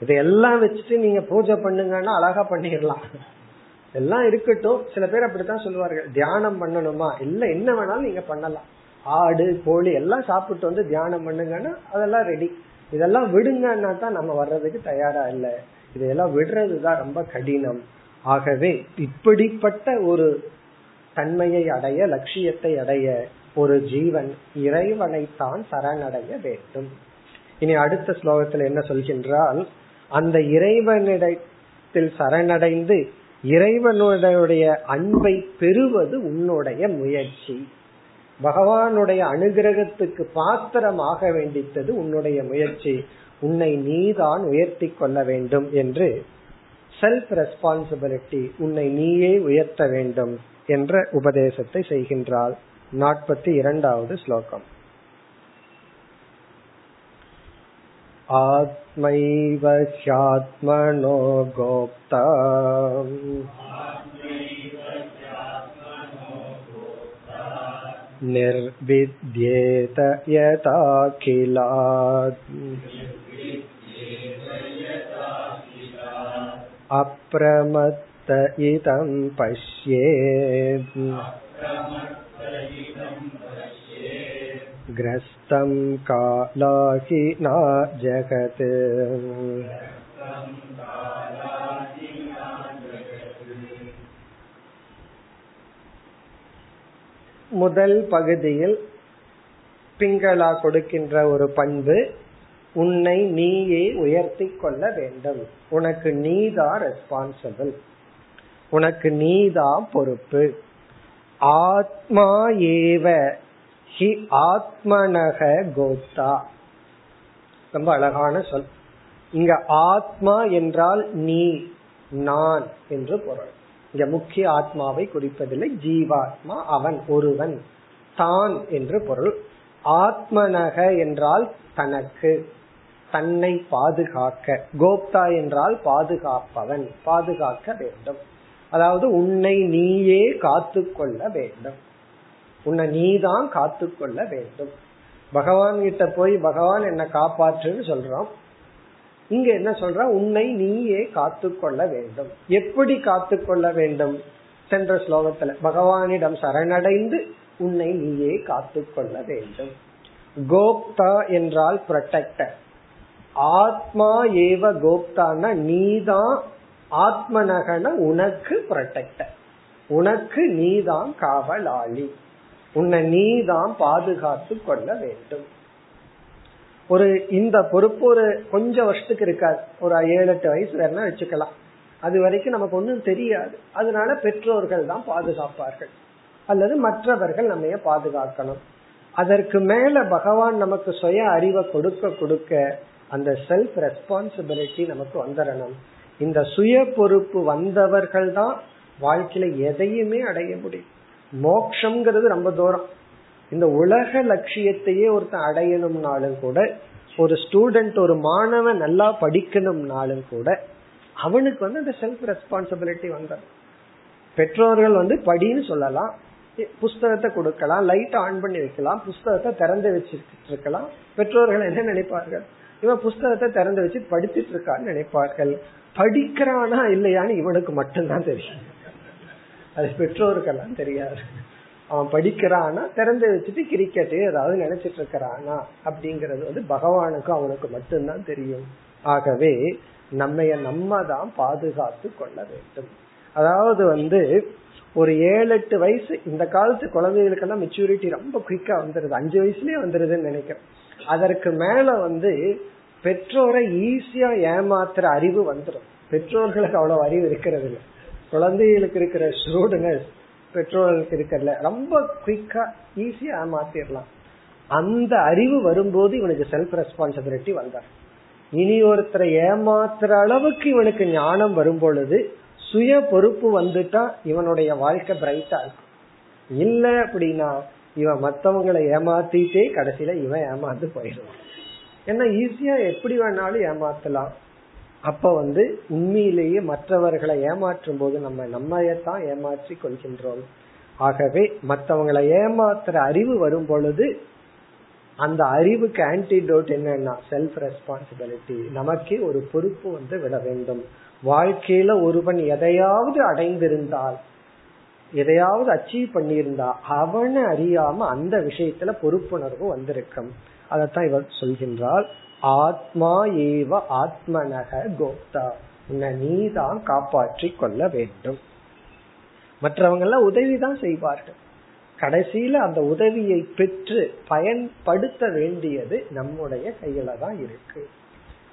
இதையெல்லாம் வச்சுட்டு நீங்க பூஜை பண்ணுங்கன்னா அழகா பண்ணிடலாம். எல்லாம் இருக்கட்டும். சில பேர் அப்படித்தான் சொல்லுவார்கள். தியானம் பண்ணணுமா? இல்ல என்ன வேணாலும் நீங்க பண்ணலாம். ஆடு கோழி எல்லாம் சாப்பிட்டு வந்து தியானம் பண்ணுங்கன்னா அதெல்லாம் ரெடி இதெல்லாம் விடுங்கன்னா தான் நம்ம வர்றதுக்கு தயாரா இல்லை. இதையெல்லாம் விடுறதுதான் ரொம்ப கடினம். ஆகவே இப்படிப்பட்ட ஒரு தன்மையை அடைய லட்சியத்தை அடைய ஒரு ஜீவன் இறைவனைத்தான் சரணடைய வேண்டும். இனி அடுத்த ஸ்லோகத்தில் என்ன சொல்கின்றால் அந்த இறைவனிடத்தில் சரணடைந்து இறைவனுடைய அன்பை பெறுவது உன்னுடைய முயற்சி. பகவானுடைய அனுகிரகத்துக்கு பாத்திரமாக வேண்டித்தது உன்னுடைய முயற்சி. உன்னை நீதான் உயர்த்தி கொள்ள வேண்டும் என்று செல்ஃப் ரெஸ்பான்சிபிலிட்டி உன்னை நீயே உயர்த்த வேண்டும் என்ற உபதேசத்தை செய்கின்றாள் நாற்பத்தி இரண்டாவது ஸ்லோகம் आत्मैव ह्यात्मनो गोप्ता निर्विद्येत यथाखिलात् अप्रमत्त इदं पश्येत् ग्रस्तं कालाहि न जगत् முதல் பகுதியில் பிங்களா கொடுக்கின்ற ஒரு பண்பு உன்னை நீயே உயர்த்தி கொள்ள வேண்டும். உனக்கு நீதான் ரெஸ்பான்சிபிள் உனக்கு நீதான் பொறுப்பு. ஆத்மா ஏவ ஹி ஆத்மனக கோத்தா. ரொம்ப அழகான சொல். இங்க ஆத்மா என்றால் நீ நான் என்று பொருள். இங்க முக்கிய ஆத்மாவை குறிப்பதில்லை. ஜீவாத்மா அவன் ஒருவன் தான் என்று பொருள். ஆத்மனக என்றால் தனக்கு. தன்னை பாதுகாக்க. கோப்தா என்றால் பாதுகாப்பவன் பாதுகாக்க வேண்டும். அதாவது உன்னை நீயே காத்து கொள்ள வேண்டும். உன்னை நீதான் காத்து கொள்ள வேண்டும். பகவான் கிட்ட போய் பகவான் என்ன காப்பாற்றுன்னு சொல்றோம் இங்க என்ன சொல்ற? உன்னை நீயே காத்து கொள்ள வேண்டும். எப்படி காத்து கொள்ள வேண்டும்? சென்ற ஸ்லோகத்துல பகவானிடம் சரணடைந்து உன்னை நீயே காத்து கொள்ள வேண்டும். கோப்தா என்றால் புரொட்டக்டர் ஆத்மா ஏவ கோப்தான நீதான் ஆத்மநகன உனக்கு ப்ரொடெக்டர் உனக்கு நீதான் காவலாளி. உன்னை நீதான் பாதுகாத்து கொள்ள வேண்டும். ஒரு இந்த பொறுப்பு ஒரு கொஞ்சம் வருஷத்துக்கு இருக்காது. ஒரு ஏழு எட்டு வயசு வேணா வச்சுக்கலாம். அது வரைக்கும் நமக்கு ஒன்றும் தெரியாது. அதனால பெற்றோர்கள் தான் பாதுகாப்பார்கள். அல்லது மற்றவர்கள் நம்ம பாதுகாக்கணும். அதற்கு மேல பகவான் நமக்கு சுய அறிவை கொடுக்க கொடுக்க அந்த செல்ஃப் ரெஸ்பான்சிபிலிட்டி நமக்கு வந்துடணும் இந்த சுய பொறுப்பு வந்தவர்கள் தான் வாழ்க்கையில எதையுமே அடைய முடியும். மோக்ஷங்கிறது ரொம்ப தூரம். இந்த உலக லட்சியத்தையே ஒருத்தன் அடையணும்னாலும் கூட ஒரு ஸ்டூடெண்ட் ஒரு மாணவன் நல்லா படிக்கணும்னாலும் கூட அவனுக்கு வந்து அந்த செல்ஃப் ரெஸ்பான்சிபிலிட்டி வந்துடும் பெற்றோர்கள் வந்து படின்னு சொல்லலாம் புஸ்தகத்தை கொடுக்கலாம் லைட் ஆன் பண்ணி வைக்கலாம் புஸ்தகத்தை திறந்து வச்சிருக்கலாம் இருக்கலாம். பெற்றோர்கள் என்ன நினைப்பார்கள்? இவன் புஸ்தகத்தை திறந்து வச்சு படிச்சுட்டு இருக்கான்னு நினைப்பார்கள். படிக்கிறானா இல்லையான்னு இவனுக்கு மட்டும்தான் தெரியும். அது பெற்றோருக்கெல்லாம் தெரியாது. அவன் படிக்கிறானா திறந்து வச்சுட்டு கிரிக்கெட் ஏதாவது நினைச்சிட்டு இருக்கிறானா அப்படிங்கறது வந்து பகவானுக்கும் அவனுக்கு மட்டும்தான் தெரியும். ஆகவே நம்ம நம்ம தான் பாதுகாத்து கொள்ள வேண்டும். அதாவது வந்து ஒரு ஏழு எட்டு வயசு இந்த காலத்து குழந்தைகளுக்கெல்லாம் மெச்சூரிட்டி ரொம்ப குயிக்கா வந்துருது. அஞ்சு வயசுலயே வந்துருதுன்னு நினைக்கிறேன். அதற்கு மேல வந்து பெற்றோரை ஈஸியா ஏமாத்துற அறிவு வந்துடும் பெற்றோர்களுக்கு அவ்வளவு அறிவு இருக்கிறது இல்லை. குழந்தைகளுக்கு இருக்கிற ஸ்டூடெண்ட்ஸ் பெற்றோர்களுக்கு இருக்கிறதுல ரொம்ப குயிக்கா ஈஸியா ஏமாத்திடலாம் அந்த அறிவு வரும்போது இவனுக்கு செல்ஃப் ரெஸ்பான்சிபிலிட்டி வந்தார். இனி ஒருத்தரை ஏமாத்துற அளவுக்கு இவனுக்கு ஞானம் வரும் பொழுது சுய பொறுப்பு வந்துட்டா இவனுடைய வாழ்க்கை பிரைட்டா இருக்கும். இல்ல அப்படின்னா இவன் மத்தவங்களை ஏமாத்திட்டே கடைசியில இவன் ஏமாந்து போயிடுவான் ஏன்னா ஈஸியா எப்படி வேணாலும் ஏமாத்தலாம். அப்ப வந்து உண்மையிலேயே மற்றவர்களை ஏமாற்றும் போது நம்ம நம்மையத்தான் ஏமாற்றி கொள்கின்றோம். ஆகவே மற்றவங்களை ஏமாத்துற அறிவு வரும் பொழுது அந்த அறிவுக்கு ஆன்டிடோட் என்னன்னா செல்ஃப் ரெஸ்பான்சிபிலிட்டி நமக்கே ஒரு பொறுப்பு வந்து விட வேண்டும். வாழ்க்கையில ஒருவன் எதையாவது அடைந்திருந்தால் எதையாவது அச்சீவ் பண்ணியிருந்தா அவனை அறியாம அந்த விஷயத்துல பொறுப்புணர்வு வந்திருக்கும். அதத்தான் இவர் சொல்கின்றால் ஆத்மா ஏவ ஆத்மனக கோப்தா. உன்னை நீதான் காப்பாற்றி கொள்ள வேண்டும். மற்றவங்க எல்லாம் உதவிதான் செய்வார்கள். கடைசியில அந்த உதவியை பெற்று பயன்படுத்த வேண்டியது நம்முடைய கையில தான் இருக்கு.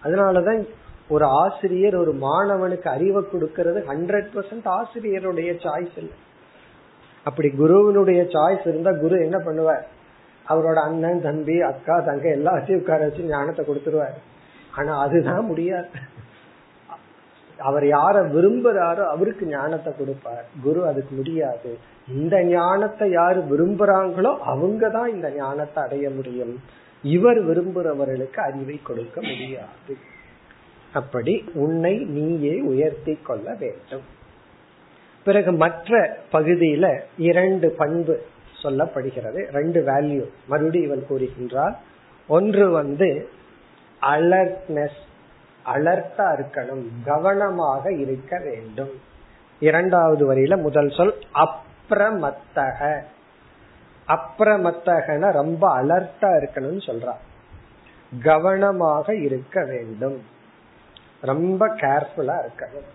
அதனாலதான் ஒரு ஆசிரியர் ஒரு மாணவனுக்கு அறிவை கொடுக்கறது ஹண்ட்ரட் பர்சன்ட் ஆசிரியருடைய சாய்ஸ் இல்லை. அப்படி குருவினுடைய சாய்ஸ் இருந்தா குரு என்ன பண்ணுவார்? அவரோட அண்ணன் தம்பி அக்கா தங்க எல்லாத்தையும் உட்கார வச்சு ஞானத்தை கொடுத்துருவாரு. ஆனா அதுதான் முடியாது. அவர் யார விரும்புறாரோ அவருக்கு ஞானத்தை கொடுப்பார். குரு அதுக்கு முடியாது. இந்த ஞானத்தை யாரு விரும்புறாங்களோ அவங்க தான் இந்த ஞானத்தை அடைய முடியும். இவர் விரும்புறவர்களுக்கு அறிவை கொடுக்க முடியாது. அப்படி உன்னை நீயே உயர்த்தி கொள்ள வேண்டும். பிறகு மற்ற பகுதியில இரண்டு பண்பு சொல்லப்படுகிறது ரெண்டு வேல்யூ மறுபடியும் இவன் கூறுகின்றார் ஒன்று வந்து அலர்ட்னஸ் அலர்ட்டா இருக்கணும் கவனமாக இருக்க வேண்டும். இரண்டாவது வரியில முதல் சொல் அப்ரமத்தக. அப்ரமத்தகன ரொம்ப அலர்ட்டா இருக்கணும்னு சொல்றான். கவனமாக இருக்க வேண்டும். ரொம்ப கேர்ஃபுல்லா இருக்கணும்.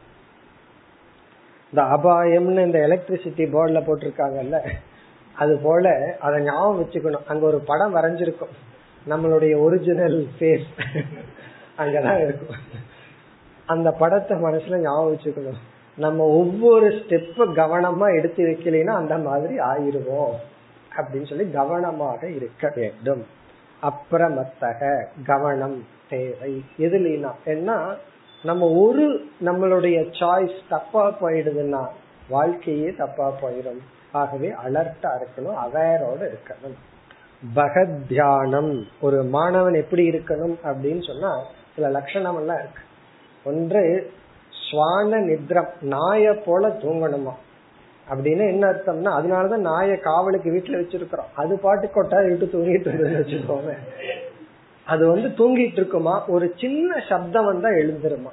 இந்த அபாயம்னு இந்த எலக்ட்ரிசிட்டி போர்டில் போட்டிருக்காங்கல்ல அது போல அதை ஞாபகம் வச்சுக்கணும். அங்க ஒரு படம் வரைஞ்சிருக்கும். நம்மளுடைய ஒரிஜினல் ஃபேஸ் அங்கதான் இருக்கும். அந்த படத்தை மனசுல ஞாபகம் வச்சுக்கணும். நம்ம ஒவ்வொரு ஸ்டெப்பு கவனமா எடுத்து வைக்கலைன்னா அந்த மாதிரி ஆயிருவோம். அப்படின்னு சொல்லி கவனமாக இருக்க வேண்டும். அப்புறமத்தக கவனம் தேவை. எதுலனா ஏன்னா நம்ம ஒரு நம்மளுடைய சாய்ஸ் தப்பா போயிடுதுன்னா வாழ்க்கையே தப்பா போயிடும். ஆகவே அலர்ட்டா இருக்கணும் அவேரோட இருக்கணும். பகத் தியானம் ஒரு மாணவன் எப்படி இருக்கணும் அப்படின்னு சொன்னா சில லட்சணம் எல்லாம் இருக்கு. ஒன்று சுவான நித்ரம் நாய போல தூங்கணுமா? அப்படின்னு என்ன அர்த்தம்னா அதனாலதான் நாய காவலுக்கு வீட்டுல வச்சிருக்கிறோம். அது பாட்டு கொட்டா விட்டு தூங்கிட்டு வச்சுக்கோங்க அது வந்து தூங்கிட்டு இருக்குமா ஒரு சின்ன சப்தம் வந்தா எழுந்துருமா?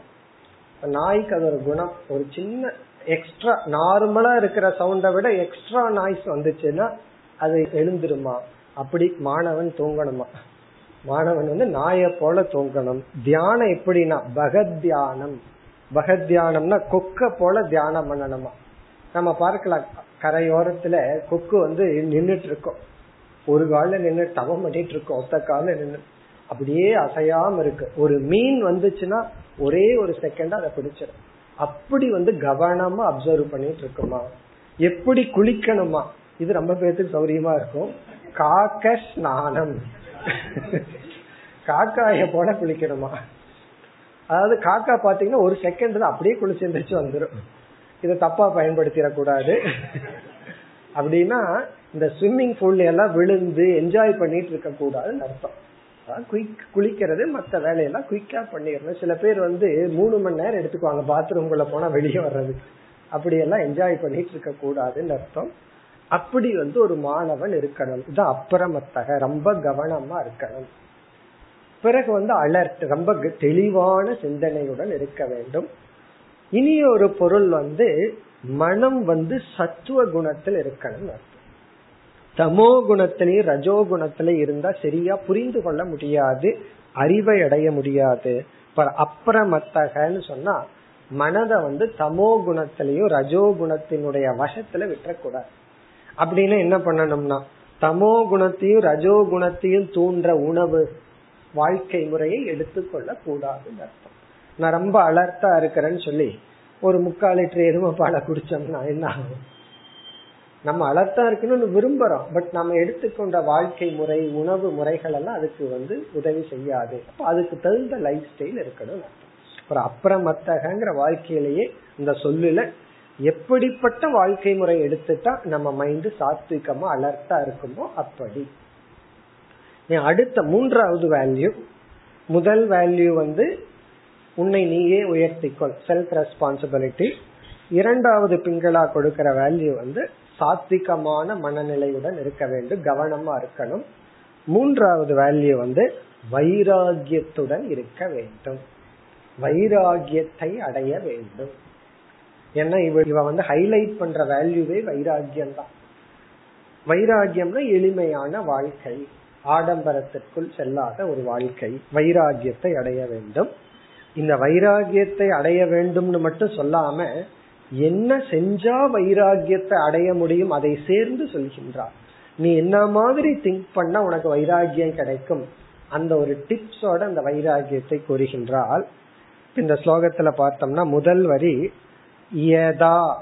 நாய்க்கு அது ஒரு குணம். ஒரு சின்ன எக்ஸ்ட்ரா நார்மலா இருக்கிற சவுண்டை விட எக்ஸ்ட்ரா நாய்ஸ் வந்துச்சுன்னா அது எழுந்துருமா? அப்படி மாணவன் தூங்கணுமா? மாணவன் வந்து நாய போல தூங்கணும். தியானம் எப்படின்னா பகத் தியானம். பகத் தியானம்னா கொக்க போல தியானம் பண்ணணுமா? நம்ம பார்க்கலாம் கரையோரத்துல கொக்கு வந்து நின்றுட்டு இருக்கோம். ஒரு கால நின்று தவம் பண்ணிட்டு இருக்கோம். ஒத்த கால நின்று அப்படியே அசையாம இருக்கு. ஒரு மீன் வந்துச்சுன்னா ஒரே ஒரு செகண்ட் அதை பிடிச்சிடும் அப்படி வந்து கவனமா அப்சர்வ் பண்ணிட்டு இருக்குமா? எப்படி குளிக்கணுமா? இது ரொம்ப பேருக்கு சௌரியமா இருக்கும். காக்க ஸ்நானம் காக்காய போல குளிக்கணுமா? அதாவது காக்கா பாத்தீங்கன்னா ஒரு செகண்ட் தான் அப்படியே குளிச்சு வந்துடும் இதை தப்பா பயன்படுத்திடக்கூடாது அப்படின்னா இந்த ஸ்விம்மிங் பூல்ல எல்லாம் விழுந்து என்ஜாய் பண்ணிட்டு இருக்க கூடாதுன்னு அர்த்தம். குளிக்கிறது மற்ற வேலையெல்லாம் குயிக்கா பண்ணிடணும் சில பேர் வந்து மூணு மணி நேரம் எடுத்துக்குவாங்க பாத்ரூம்குள்ள போனா வெளியே வர்றதுக்கு. அப்படியெல்லாம் என்ஜாய் பண்ணிட்டு இருக்க கூடாதுன்னு அர்த்தம். அப்படி வந்து ஒரு மாணவன் இருக்கணும். இது அப்புறமத்தக ரொம்ப கவனமா இருக்கணும். பிறகு வந்து அலர்ட் ரொம்ப தெளிவான சிந்தனையுடன் இருக்க வேண்டும். இனி ஒரு பொருள் வந்து மனம் வந்து சத்துவ குணத்தில் இருக்கணும் அர்த்தம். தமோ குணத்திலையும் ரஜோ குணத்துல இருந்தா சரியா புரிந்து கொள்ள முடியாது அறிவை அடைய முடியாது. அப்புறமத்தகன்னு சொன்னா மனதை வந்து தமோ குணத்திலையும் ரஜோ குணத்தினுடைய வசத்துல விட்டுறக்கூடாது. அப்படின்னு என்ன பண்ணணும்னா தமோ குணத்தையும் ரஜோ குணத்தையும் தூண்ட உணவு வாழ்க்கை முறையை எடுத்துக்கொள்ள கூடாதுன்னு அர்த்தம். நான் ரொம்ப அலர்ட்டா இருக்கிறேன்னு சொல்லி ஒரு முக்கால் லிட்டர் எருமை பாலை குடிச்சோம்னா என்ன ஆகும்? நம்ம அழகா இருக்கணும்னு விரும்புறோம். பட் நம்ம எடுத்துக்கொண்ட வாழ்க்கை முறை உணவு முறைகள் எல்லாம் அதுக்கு வந்து உதவி செய்யாது. அப்ப அதுக்கு தகுந்த லைஃப் ஸ்டைல் இருக்கணும். ஒரு அப்புறமத்தகங்கிற வாழ்க்கையிலேயே இந்த சொல்லுல எப்படிப்பட்ட வாழ்க்கை முறை எடுத்துட்டா நம்ம மைண்ட் சாத்விகமா அலர்ட்டா இருக்குமோ அப்படி. அடுத்த மூன்றாவது வேல்யூ முதல் வேல்யூ வந்து உன்னை நீயே உயர்த்திக்கொள். செல்ஃப் ரெஸ்பான்சிபிலிட்டி இரண்டாவது பிங்களா கொடுக்கிற வேல்யூ வந்து சாத்விகமான மனநிலையுடன் இருக்க வேண்டும் கவனமா இருக்கணும். மூன்றாவது வேல்யூ வந்து வைராகியத்துடன் இருக்க வேண்டும். வைராகியத்தை அடைய வேண்டும். ஏன்னா இவ இவ வந்து ஹைலைட் பண்ற வேல்யூவே வைராகியம் தான் வைராகியம்னா எளிமையான வாழ்க்கை. ஆடம்பரத்திற்குள் செல்லாத ஒரு வாழ்க்கை. வைராகியத்தை அடைய வேண்டும். இந்த வைராகியத்தை அடைய வேண்டும்னு மட்டும் சொல்லாம என்ன செஞ்சா வைராகியத்தை அடைய முடியும் அதை சேர்ந்து சொல்கின்றார். நீ என்ன மாதிரி திங்க் பண்ணா உனக்கு வைராகியம் கிடைக்கும். அந்த ஒரு டிப்ஸோட அந்த வைராகியத்தை கூறுகின்றால் இந்த ஸ்லோகத்துல பார்த்தோம்னா முதல் வரி யதா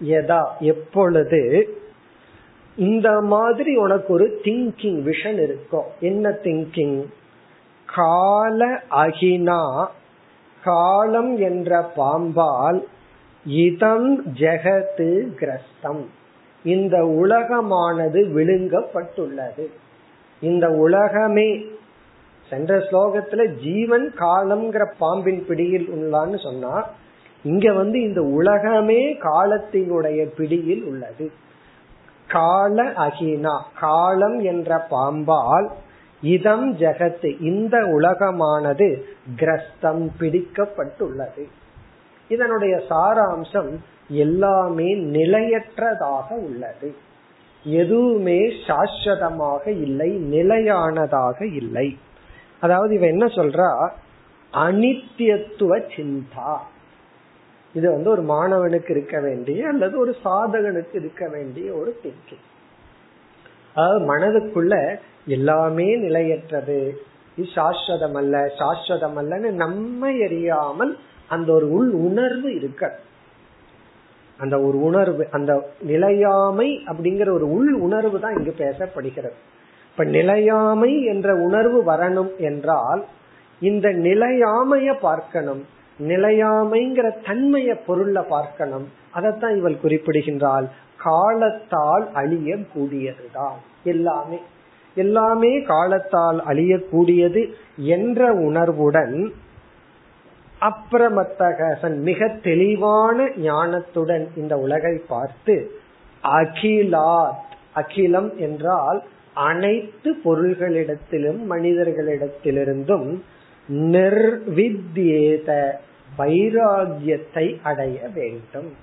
யதா எப்பொழுது இந்த மாதிரி உனக்கு ஒரு திங்கிங் விஷன் இருக்கும். என்ன திங்கிங் கால அகினா காலம் என்ற பாம்பால் இதம் ஜெகத்து கிரஸ்தம். இந்த உலகமானது விழுங்கப்பட்டுள்ளது. இந்த உலகமே சென்ற ஸ்லோகத்துல ஜீவன் காலம்ங்கிற பாம்பின் பிடியில் உள்ளான்னு சொன்னா இங்க வந்து இந்த உலகமே காலத்தினுடைய பிடியில் உள்ளது. கால அகினா காலம் என்ற பாம்பால் இதம் ஜெகத்து இந்த உலகமானது கிரஸ்தம் பிடிக்கப்பட்டுள்ளது. இதனுடைய சாராம்சம் எல்லாமே நிலையற்றதாக உள்ளது. எதுவுமே சாஸ்வதமாக இல்லை நிலையானதாக இல்லை. அதாவது இவ என்ன சொல்றா? அனித்தியத்துவ சிந்தா. இது வந்து ஒரு மாணவனுக்கு இருக்க வேண்டிய அல்லது ஒரு சாதகனுக்கு இருக்க வேண்டிய ஒரு திங்கிங் அதாவது மனதுக்குள்ள எல்லாமே நிலையற்றது. இது சாஸ்வதம் அல்ல சாஸ்வதம் அல்லன்னு நம்ம எரியாமல் அந்த ஒரு உள் உணர்வு இருக்க அந்த ஒரு உணர்வு அந்த நிலையாமை அப்படிங்கிற ஒரு உள் உணர்வு தான் இங்கு பேசப்படுகிறது. இப்ப நிலையாமை என்ற உணர்வு வரணும் என்றால் இந்த நிலையாமைய பார்க்கணும் நிலையாமைங்கிற தன்மைய பொருள்ல பார்க்கணும் அதைத்தான் இவள் குறிப்பிடுகின்றாள். காலத்தால் அழிய கூடியதுதான் எல்லாமே எல்லாமே காலத்தால் அழியக்கூடியது என்ற உணர்வுடன் அப்புறமத்தகசன் மிக தெளிவான ஞானத்துடன் இந்த உலகை பார்த்து அகிலாத் அகிலம் என்றால் அனைத்து பொருள்களிடத்திலும் மனிதர்களிடத்திலிருந்தும் நிர்வித்யேத வைராகியத்தை அடைய வேண்டும்.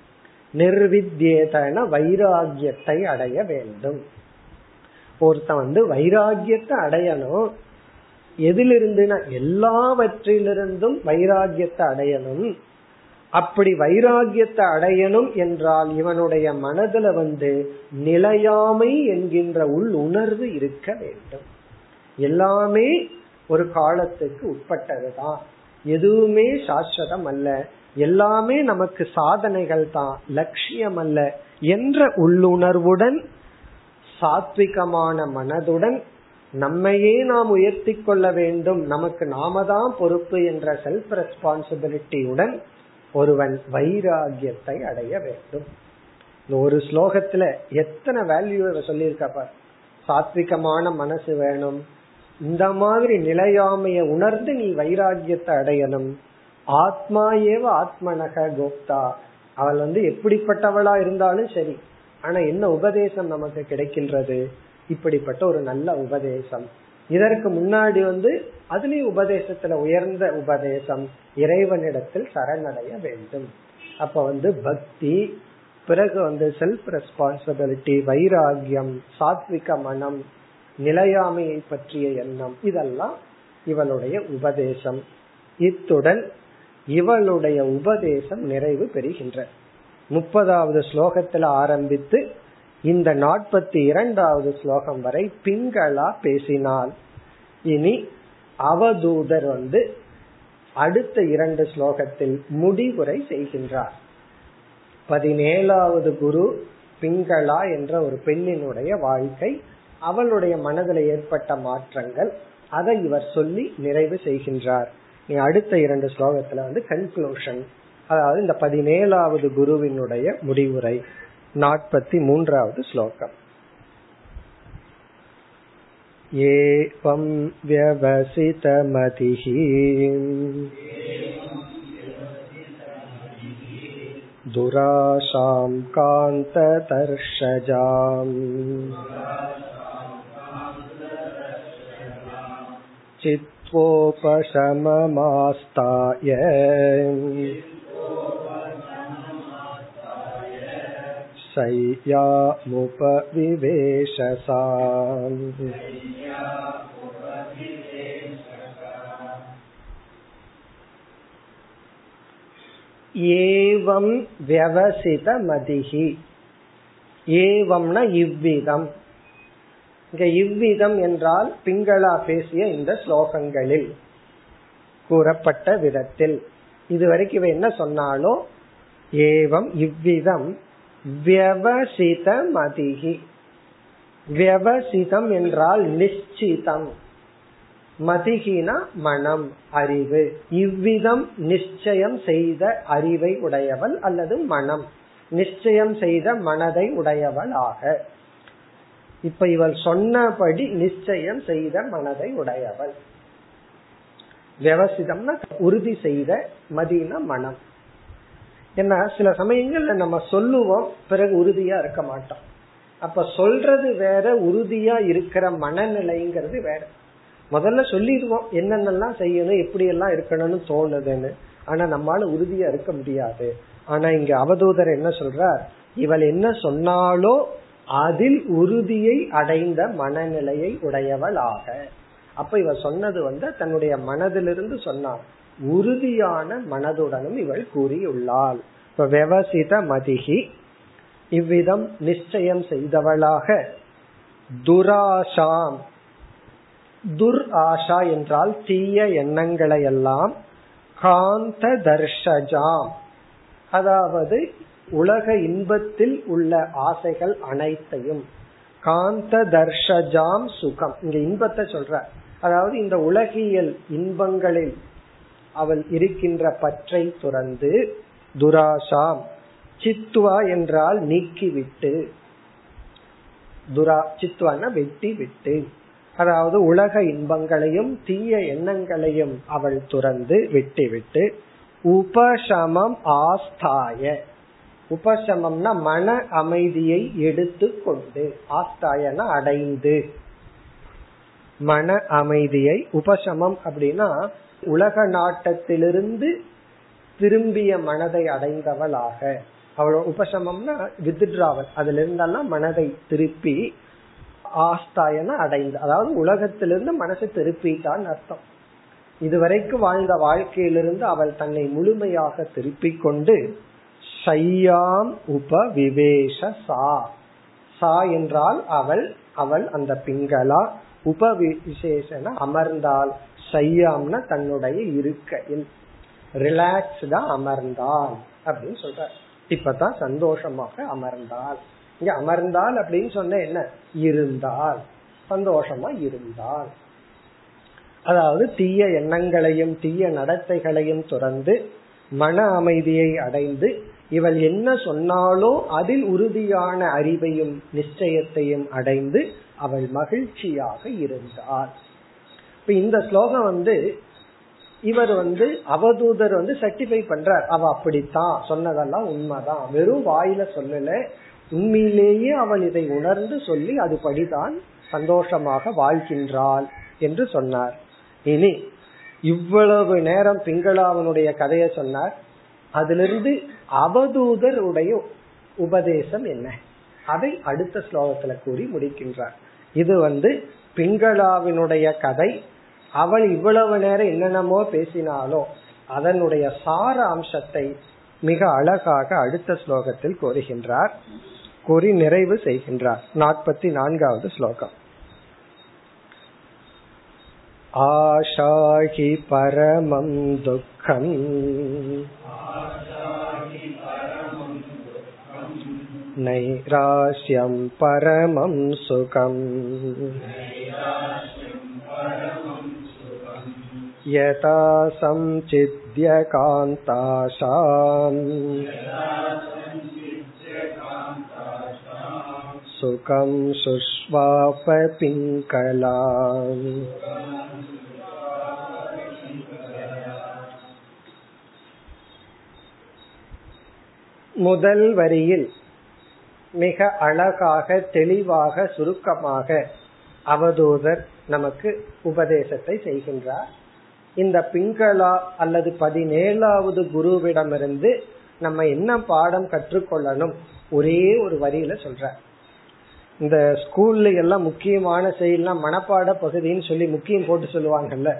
நிர்வித்யேதன வைராகியத்தை அடைய வேண்டும். ஒருத்தன் வந்து வைராகியத்தை அடையணும் எதிலிருந்துனா எல்லாவற்றிலிருந்தும் வைராகியத்தை அடையணும். அப்படி வைராகியத்தை அடையணும் என்றால் இவனுடைய மனதுல வந்து நிலையாமை என்கின்ற உள் உணர்வு இருக்க வேண்டும். எல்லாமே ஒரு காலத்துக்கு உட்பட்டதுதான். எதுவுமே சாஸ்வதம் அல்ல. எல்லாமே நமக்கு சாதனைகள் தான் லட்சியம் அல்ல என்ற உள்ளுணர்வுடன் சாத்விகமான மனதுடன் நம்மையே நாம் உயர்த்தி கொள்ள வேண்டும். நமக்கு நாம தான் பொறுப்பு என்ற செல்ஃப் ரெஸ்பான்சிபிலிட்டியுடன் ஒருவன் வைராகியத்தை அடைய வேண்டும். ஒரு ஸ்லோகத்துல எத்தனை வேல்யூ சொல்லியிருக்கப்ப சாத்விகமான மனசு வேணும். இந்த மாதிரி நிலையாமைய உணர்ந்து நீ வைராகியத்தை அடையணும். ஆத்மா ஏவ ஆத்மனக கோப்தா. அவள் வந்து எப்படிப்பட்டவளா இருந்தாலும் சரி. ஆனா என்ன உபதேசம் நமக்கு கிடைக்கின்றது? இப்படிப்பட்ட ஒரு நல்ல உபதேசம். இதற்கு முன்னாடி வந்து அதுலயும் உபதேசத்துல உயர்ந்த உபதேசம் இறைவனிடத்தில் சரணடைய வேண்டும். அப்ப வந்து பக்தி பிறகு வந்து செல்ஃப் ரெஸ்பான்சிபிலிட்டி வைராகியம் சாத்விக மனம் நிலையாமையை பற்றிய எண்ணம் இதெல்லாம் இவளுடைய உபதேசம். இத்துடன் இவளுடைய உபதேசம் நிறைவு பெறுகின்ற. முப்பதாவது ஸ்லோகத்துல ஆரம்பித்து இந்த நாற்பத்தி இரண்டாவது ஸ்லோகம் வரை பிங்களா பேசினால் இனி அவதூதர் வந்து அடுத்த இரண்டு ஸ்லோகத்தில் முடிவுரை செய்கின்றார். பதினேழாவது குரு பிங்களா என்ற ஒரு பெண்ணினுடைய வாழ்க்கை அவளுடைய மனதில் ஏற்பட்ட மாற்றங்கள் அதை இவர் சொல்லி நிறைவு செய்கின்றார். நீ அடுத்த இரண்டு ஸ்லோகத்துல வந்து கன்க்ளூஷன் அதாவது இந்த பதினேழாவது குருவினுடைய முடிவுரை. नापति मून्रावद् श्लोकम् एवं व्यवसितमतिः दुराशां कान्तदर्शजाम् चित्त्वोपशममास्ताय शय्यामुपविवेशसाम् ஏவம் வியவசித மதிகி ஏவம்னா இவ்விதம் இங்க இவ்விதம் என்றால் பிங்களா பேசிய இந்த ஸ்லோகங்களில் கூறப்பட்ட விதத்தில் இதுவரைக்கும் இவ என்ன சொன்னாலோ ஏவம் இவ்விதம் வியவசித மதிகி வியவசிதம் என்றால் நிச்சிதம். மதிகினா மனம் அறிவு. இவ்விதம் நிச்சயம் செய்த அறிவை உடையவள் அல்லது மனம். நிச்சயம் செய்த மனதை உடையவள் ஆக இப்ப இவள் சொன்னபடி நிச்சயம் செய்த மனதை உடையவள். விவசிதம்னா உறுதி செய்த மதினா மனம். ஏன்னா சில சமயங்கள்ல நம்ம சொல்லுவோம் பிறகு உறுதியா இருக்க மாட்டோம். அப்ப சொல்றது வேற உறுதியா இருக்கிற மனநிலைங்கிறது வேற. முதல்ல சொல்லிடுவோம் என்னென்னலாம் செய்யணும் எப்படி எல்லாம் இருக்கணும்னு தோணுதுன்னு. ஆனா நம்மால உறுதியா இருக்க முடியாது. ஆனா இங்க அவதூதர் என்ன சொல்றார்? இவள் என்ன சொன்னாலோ அதில் உறுதியை அடைந்த மனநிலையை உடையவள் ஆக அப்ப இவ சொன்னது வந்து தன்னுடைய மனதிலிருந்து சொன்னார். உறுதியான மனதுடனும் இவள் கூறியுள்ளாள். இப்ப விவசித மதிகி இவ்விதம் நிச்சயம் செய்தவளாக. துராஷாம் துர் ஆஷா என்றால் தீய எண்ணங்களை எல்லாம் காந்த தர்ஷஜாம் அதாவது உலக இன்பத்தில் உள்ள ஆசைகள் அனைத்தையும். காந்த தர்ஷஜாம் சுகம். இங்க இன்பத்தை சொல்ற. அதாவது இந்த உலகியல் இன்பங்களில் அவள் இருக்கின்ற பற்றை துறந்து துராசாம் சித்துவா என்றால் நீக்கிவிட்டு துரா சித்துவான வெட்டி விட்டு அதாவது உலக இன்பங்களையும் தீய எண்ணங்களையும் அவள் துறந்து விட்டுவிட்டு உபசமம் ஆஸ்தாய. உபசமம்னா மன அமைதியை எடுத்து கொண்டு ஆஸ்தாயன அடைந்து. மன அமைதியை உபசமம் அப்படின்னா உலக நாட்டத்திலிருந்து திரும்பிய மனதை அடைந்தவளாக. அவள் உபசமம்னா வித்ட்ராவல். அதுல இருந்தெல்லாம் மனதை திருப்பி ஆஸ்தாயன அடைந்து அதாவது உலகத்திலிருந்து மனசை திருப்பிட்டான்னு அர்த்தம். இதுவரைக்கும் வாழ்ந்த வாழ்க்கையிலிருந்து அவள் தன்னை முழுமையாக திருப்பிக் கொண்டு ஷையாம் உபவிவேஷ சா. சா என்றால் அவள் அவள் அந்த பிங்களா. உபவிசேஷன அமர்ந்தால் சையாம்னா தன்னுடைய இருக்கையில். ரிலாக்ஸ்டா அமர்ந்தால் அப்படின்னு சொல்ற இப்பதான் சந்தோஷமாக அமர்ந்தால். இங்க அமர்ந்தால் அப்படின்னு சொன்ன என்ன? இருந்தால். சந்தோஷமா இருந்தால். அதாவது தீய எண்ணங்களையும் தீய நடத்தைகளையும் துறந்து மன அமைதியை அடைந்து இவள் என்ன சொன்னாலோ அதில் உறுதியான அறிவையும் நிச்சயத்தையும் அடைந்து அவள் மகிழ்ச்சியாக இருந்தாள் இப்ப இந்த ஸ்லோகம் வந்து இவர் வந்து அவதூதர் வந்து சர்டிஃபை பண்றார். அவ அப்படித்தான் சொன்னதெல்லாம் உண்மைதான். வெறும் வாயில சொல்லல. உண்மையிலேயே அவள் இதை உணர்ந்து சொல்லி அதுபடிதான் சந்தோஷமாக வாழ்கின்றாள் என்று சொன்னார். இனி இவ்வளவு நேரம் பிங்களாவனுடைய கதையை சொன்னார். அதிலிருந்து அவதூதருடைய உபதேசம் என்ன? அதை அடுத்த ஸ்லோகத்துல கூறி முடிக்கின்றார். இது வந்து பிங்களாவினுடைய கதை. அவள் இவ்வளவு நேரம் என்னென்னமோ பேசினாலோ அதனுடைய சார அம்சத்தை மிக அழகாக அடுத்த ஸ்லோகத்தில் கூறுகின்றார் கூறி நிறைவு செய்கின்றார் நாற்பத்தி நான்காவது ஸ்லோகம் आशाहि परमं दुःखम् नैराश्यं परमं सुखम् यथा संचिद्यकान्ताशाम् सुखं शुष्वापपिङ्कलाम् முதல் வரியில் மிக அழகாக தெளிவாக சுருக்கமாக அவதூதர் நமக்கு உபதேசத்தை செய்கின்றார் இந்த பிங்களா அல்லது பதினேழாவது குருவிடமிருந்து நம்ம என்ன பாடம் கற்றுக்கொள்ளணும்? ஒரே ஒரு வரியில சொல்ற இந்த ஸ்கூல்ல எல்லாம் முக்கியமான செயல்லாம் மனப்பாட பகுதின்னு சொல்லி முக்கியம் போட்டு சொல்லுவாங்கல்ல.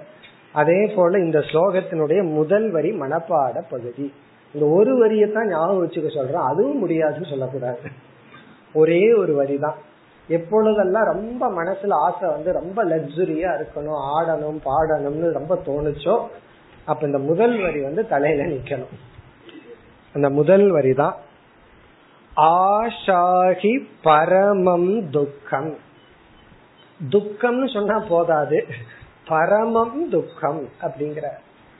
அதே போல இந்த ஸ்லோகத்தினுடைய முதல் வரி மனப்பாட பகுதி. இந்த ஒரு வரியை தான் ஞாபகம் வச்சுக்க சொல்றேன். அதுவும் முடியாதுன்னு சொல்லக்கூடாது. ஒரே ஒரு வரி தான் எப்பொழுதெல்லாம் ரொம்ப மனசுல ஆசை வந்து ரொம்ப லக்ஸுரியா இருக்கணும் ஆடணும் பாடணும்னு ரொம்ப தோணுச்சோ அப்ப இந்த முதல் வரி வந்து தலையில நிக்கணும். அந்த முதல் வரி தான் ஆஷாகி பரமம் துக்கம். துக்கம்னு சொன்னா போதாது. பரமம் துக்கம் அப்படிங்கிற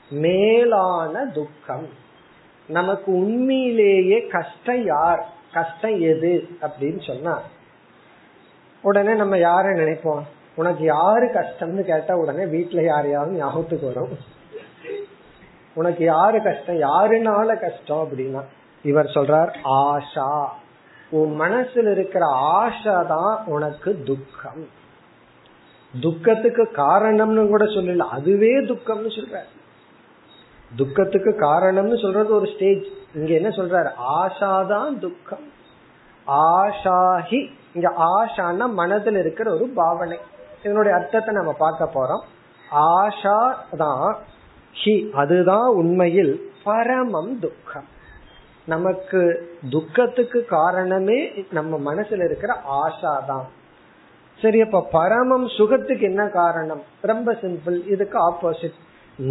மேலான துக்கம். நமக்கு உண்மையிலேயே கஷ்டம் யார்? கஷ்டம் எது? அப்படின்னு சொன்னா உடனே நம்ம யார நினைப்போம்? உனக்கு யாரு கஷ்டம்னு கேட்டா உடனே வீட்டுல யாரையாவது ஞாபகத்துக்கு வரும். உனக்கு யாரு கஷ்டம்? யாருனால கஷ்டம் அப்படின்னா இவர் சொல்றார் ஆஷா. உன் மனசுல இருக்கிற ஆஷா தான் உனக்கு துக்கம். துக்கத்துக்கு காரணம்னு கூட சொல்லல அதுவே துக்கம்னு சொல்ற துக்கத்துக்கு காரணம்னு சொல்றது ஒரு ஸ்டேஜ் இங்க என்ன சொல்றாரு? ஆஷாதான் துக்கம். ஆஷாஹி இங்க ஆஷான்னா மனதில் இருக்கிற ஒரு பாவனை. இதனுடைய அர்த்தத்தை நம்ம பார்க்க போறோம். ஆஷா தான் ஹி அதுதான் உண்மையில் பரமம் துக்கம். நமக்கு துக்கத்துக்கு காரணமே நம்ம மனசுல இருக்கிற ஆஷா தான். சரி அப்ப பரமம் சுகத்துக்கு என்ன காரணம்? ரொம்ப சிம்பிள் இதுக்கு ஆப்போசிட்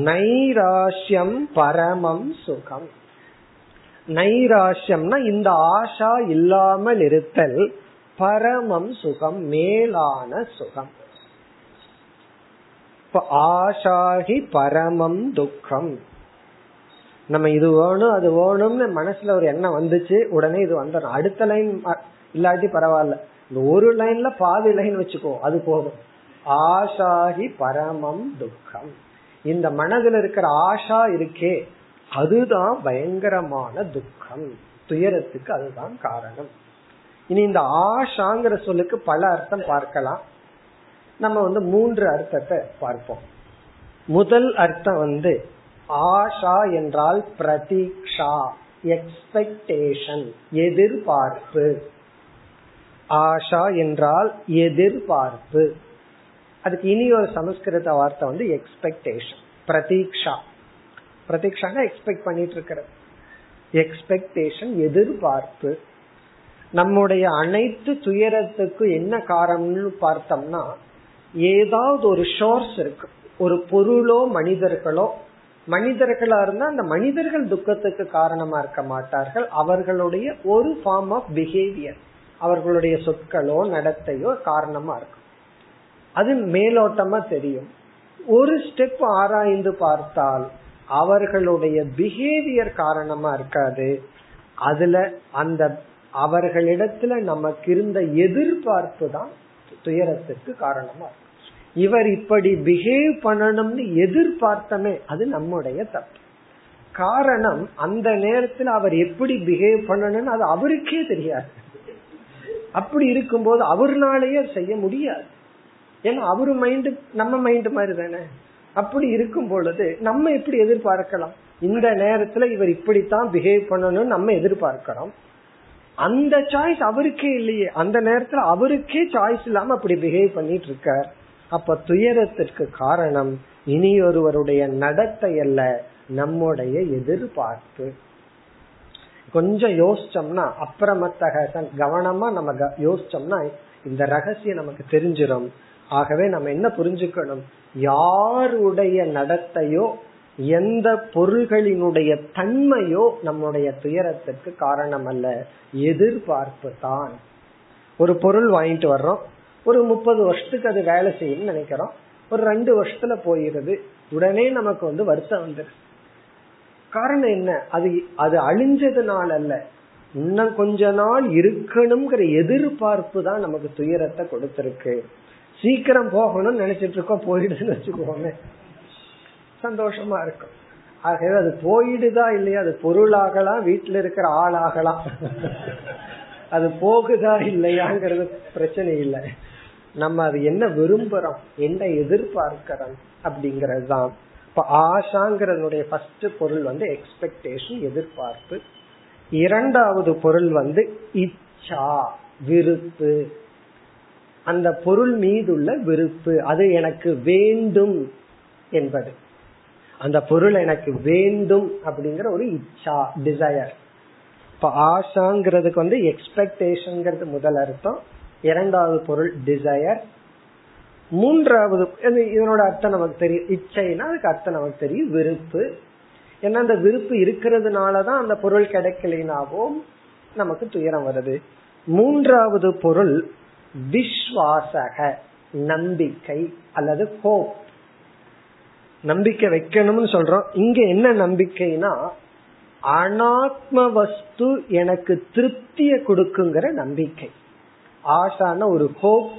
நைராஷ்யம் பரமம் சுகம். நைராஷ்யம்னா இந்த ஆஷா இல்லாமல் இருத்தல் பரமம் சுகம் மேலான சுகம். ஆஷாகி பரமம் துக்கம். நம்ம இது வேணும் அது வேணும்னு மனசுல ஒரு எண்ணம் வந்துச்சு உடனே இது வந்துடும் அடுத்த லைன் இல்லாட்டி பரவாயில்ல. இந்த ஒரு லைன்ல பாதி லைன் வச்சுக்கோ அது போதும். ஆஷாகி பரமம் துக்கம். இந்த மனதில் இருக்கிற ஆஷா இருக்கே அதுதான் பயங்கரமான துக்கம். துயரத்துக்கு அதுதான் காரணம். இனி இந்த ஆஷாங்கிற சொல்லுக்கு பல அர்த்தம் பார்க்கலாம். நம்ம வந்து மூன்று அர்த்தத்தை பார்ப்போம். முதல் அர்த்தம் வந்து ஆஷா என்றால் பிரதீக்ஷா எக்ஸ்பெக்டேஷன் எதிர்பார்ப்பு. ஆஷா என்றால் எதிர்பார்ப்பு. அதுக்கு இனி ஒரு சமஸ்கிருத வார்த்தை வந்து எக்ஸ்பெக்டேஷன் பிரதீக்ஷா. பிரதீக்ஷான எக்ஸ்பெக்ட் பண்ணிட்டு இருக்கிறது. எக்ஸ்பெக்டேஷன் எதிர்பார்ப்பு. நம்முடைய அனைத்து துயரத்துக்கு என்ன காரணம்னு பார்த்தோம்னா ஏதாவது ஒரு ஷோர்ஸ் இருக்கு. ஒரு பொருளோ மனிதர்களோ. மனிதர்களா இருந்தா அந்த மனிதர்கள் துக்கத்துக்கு காரணமா இருக்க மாட்டார்கள். அவர்களுடைய ஒரு ஃபார்ம் ஆஃப் பிஹேவியர் அவர்களுடைய சொற்களோ நடத்தையோ காரணமா இருக்கும். அது மேலோட்டமா தெரியும். ஒரு ஸ்டெப் ஆராய்ந்து பார்த்தால் அவர்களுடைய பிஹேவியர் காரணமா இருக்காது. அதுல அந்த அவர்களிடத்துல நமக்கு இருந்த எதிர்பார்ப்பு தான் துயரத்துக்கு காரணமா இருக்கும் இவர் இப்படி பிஹேவ் பண்ணணும்னு எதிர்பார்த்தமே அது நம்முடைய தப்பு. காரணம் அந்த நேரத்தில் அவர் எப்படி பிஹேவ் பண்ணணும்னு அது அவருக்கே தெரியாது. அப்படி இருக்கும்போது அவர்னாலேயே செய்ய முடியாது. ஏன்னா அவரு மைண்டு நம்ம மைண்டு மாதிரி தானே. அப்படி இருக்கும் பொழுது நம்ம எப்படி எதிர்பார்க்கலாம்? இந்த நேரத்துல இவர் இப்படித்தான் பிஹேவ் பண்ணணும்னு நம்ம எதிர்பார்க்கிறோம். அந்த சாய்ஸ் அவருக்கே இல்லையே. அந்த நேரத்துல அவருக்கே சாய்ஸ் இல்லாம அப்படி பிஹேவ் பண்ணிட்டு இருக்கார் அப்ப துயரத்திற்கு காரணம் இனி ஒருவருடைய நடத்தை அல்ல நம்முடைய எதிர்பார்ப்பு. கொஞ்சம் யோசிச்சோம்னா அப்புறமத்தக கவனமா நம்ம யோசிச்சோம்னா இந்த ரகசியம் நமக்கு தெரிஞ்சிடும் ஆகவே நம்ம என்ன புரிஞ்சுக்கணும்? யாருடைய நடத்தையோ எந்த பொருள்களினுடைய தன்மையோ நம்முடைய துயரத்திற்கு காரணம் அல்ல எதிர்பார்ப்பு தான். ஒரு பொருள் வாங்கிட்டு வர்றோம். ஒரு முப்பது வருஷத்துக்கு அது வேலை செய்யும் நினைக்கிறோம். ஒரு ரெண்டு வருஷத்துல போயிருது உடனே நமக்கு வந்து வருத்தம் வந்துரு காரணம் என்ன? அது அது அழிஞ்சதுனால அல்ல. இன்னும் கொஞ்ச நாள் இருக்கணுங்கிற எதிர்பார்ப்பு தான் நமக்கு துயரத்தை கொடுத்திருக்கு. சீக்கிரம் போகணும்னு நினைச்சிட்டு இருக்கோம். போயிடுதுன்னு வச்சுக்கோமே. சந்தோஷமா இருக்கும். ஆகவே அது போயிடுதா இல்லையா? அது பொருளாகலாம் வீட்டுல இருக்கிற ஆளாகலாம். அது போகுதா இல்லையாங்கிறது பிரச்சனை இல்லை. நம்ம அது என்ன விரும்புறோம் என்ன எதிர்பார்க்கிறோம் அப்படிங்கறது தான் இப்ப ஆஷாங்கிறதுடைய ஃபர்ஸ்ட் பொருள் வந்து எக்ஸ்பெக்டேஷன் எதிர்பார்ப்பு. இரண்டாவது பொருள் வந்து இச்சா விருப்பு. அந்த பொருள் மீதுள்ள விருப்பு அது எனக்கு வேண்டும் என்பது. அந்த பொருள் எனக்கு வேண்டும் அப்படிங்கிற ஒரு இச்சா டிசையர் இப்ப ஆஷாங்கிறதுக்கு வந்து எக்ஸ்பெக்டேஷன்ங்கிறது முதல் அர்த்தம். இரண்டாவது பொருள் டிசையர் மூன்றாவது இதனோட அர்த்தம் நமக்கு தெரியும். இச்சைனா அதுக்கு அர்த்தம் நமக்கு தெரியும். விருப்பு. ஏன்னா அந்த விருப்பு இருக்கிறதுனாலதான் அந்த பொருள் கிடைக்கலினாவும் நமக்கு துயரம் வருது. மூன்றாவது பொருள் விஸ்வாசக நம்பிக்கை அல்லது ஹோப் நம்பிக்கை வைக்கணும்னு சொல்றோம். இங்க என்ன நம்பிக்கைனா அனாத்ம வஸ்து எனக்கு திருப்திய கொடுக்குங்கிற நம்பிக்கை. ஆசான ஒரு ஹோப்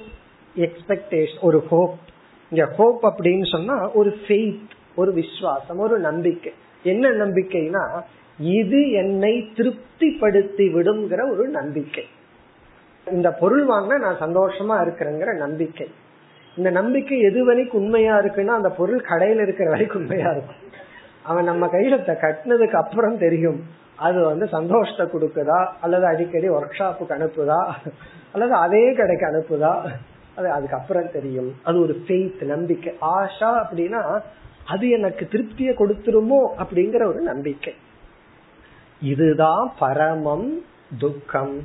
எக்ஸ்பெக்டேஷன் ஒரு ஹோப் இங்க ஹோப் அப்படின்னு சொன்னா ஒரு ஃபெய்த் ஒரு விசுவாசம் ஒரு நம்பிக்கை. என்ன நம்பிக்கைனா இது என்னை திருப்திப்படுத்தி விடுங்கிற ஒரு நம்பிக்கை. இந்த பொருள் வாங்கினா நான் சந்தோஷமா இருக்கிறேங்கிற நம்பிக்கை. இந்த நம்பிக்கை எது வரைக்கும் உண்மையா இருக்குன்னா அந்த பொருள் கடையில இருக்கிற வரைக்கும் உண்மையா இருக்கும். அவன் நம்ம கையில கட்டினதுக்கு அப்புறம் தெரியும் அது வந்து சந்தோஷத்தை கொடுக்குதா அல்லது அடிக்கடி ஒர்க் ஷாப்புக்கு அனுப்புதா அல்லது அதே கடைக்கு அனுப்புதா அது அதுக்கப்புறம் தெரியும். அது ஒரு ஃபெய்த் நம்பிக்கை. ஆஷா அப்படின்னா அது எனக்கு திருப்தியை கொடுத்துருமோ அப்படிங்கிற ஒரு நம்பிக்கை. இதுதான் பரமம் துக்கம்.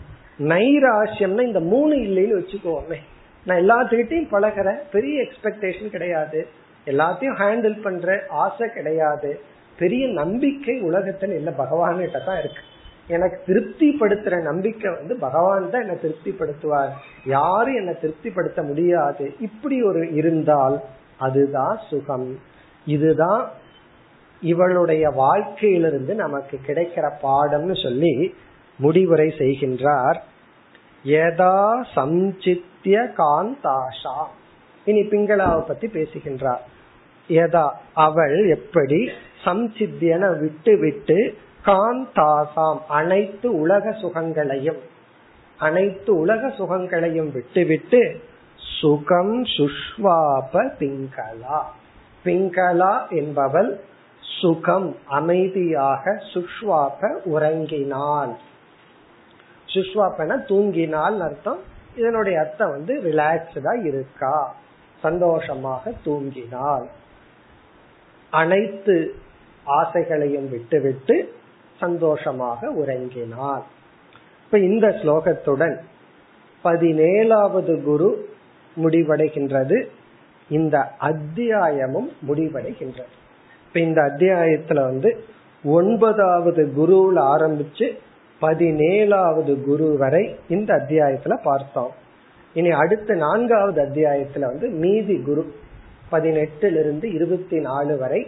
நைராசியம்னா இந்த மூணு இல்லைன்னு வச்சுக்கோமே. நான் எல்லாத்துக்கிட்டையும் பழகிறேன் பெரிய எக்ஸ்பெக்டேஷன் கிடையாது. எல்லாத்தையும் ஹேண்டில் பண்ற ஆசை கிடையாது. பெரிய நம்பிக்கை உலகத்துல இல்ல பகவான்கிட்ட தான் இருக்கு. எனக்கு திருப்திப்படுத்துற நம்பிக்கை வந்து பகவான் தான் என்னை திருப்திப்படுத்துவார். யாரும் என்னை திருப்திப்படுத்த முடியாது. இப்படி ஒரு இருந்தால் அதுதான் சுகம். இதுதான் இவளுடைய வாழ்க்கையிலிருந்து நமக்கு கிடைக்கிற பாடம்னு சொல்லி முடிவுரை செய்கின்றார். யதா சம்சித்திய காந்தாஷா. இனி பிங்களாவை பத்தி பேசுகின்றார். யதா அவள் எப்படி சம்சித்தியன விட்டு விட்டு காந்தாசாம் அனைத்து உலக சுகங்களையும் அனைத்து உலக சுகங்களையும் விட்டுவிட்டு சுகம் சுஷ்வாப பிங்களா. பிங்களா என்பவள் சுகம் அமைதியாக சுஷ்வாப உறங்கினாள். சுஷ்வாப்பன தூங்கினால் அர்த்தம். இதனுடைய அர்த்தம் வந்து ரிலாக்ஸ்டா இருக்கா. சந்தோஷமாக தூங்கினால். அனைத்து ஆசைகளையும் விட்டுவிட்டு சந்தோஷமாக உறங்கினாள் இப்ப இந்த ஸ்லோகத்துடன் பதினேழாவது குரு முடிவடைகின்றது. இந்த அத்தியாயமும் முடிவடைகின்றது. இப்ப இந்த அத்தியாயத்துல வந்து ஒன்பதாவது குருவில் ஆரம்பிச்சு பதினேழாவது குரு வரை இந்த அத்தியாயத்துல பார்த்தோம். இனி அடுத்த நான்காவது அத்தியாயத்துல வந்து மீதி குரு பதினெட்டுல இருந்து இருபத்தி நாலு வரை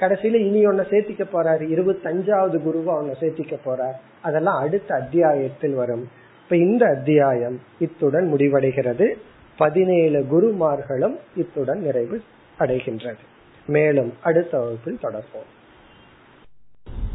கடைசியில இனி ஒன்னு சேர்த்திக்க போறாரு. இருபத்தி அஞ்சாவது குருவை ஒன்ன சேர்த்திக்க போறார். அதெல்லாம் அடுத்த அத்தியாயத்தில் வரும். இப்ப இந்த அத்தியாயம் இத்துடன் முடிவடைகிறது. பதினேழு குருமார்களும் இத்துடன் நிறைவு அடைகின்றது. மேலும் அடுத்த வகுப்பில் தொடர்போம்.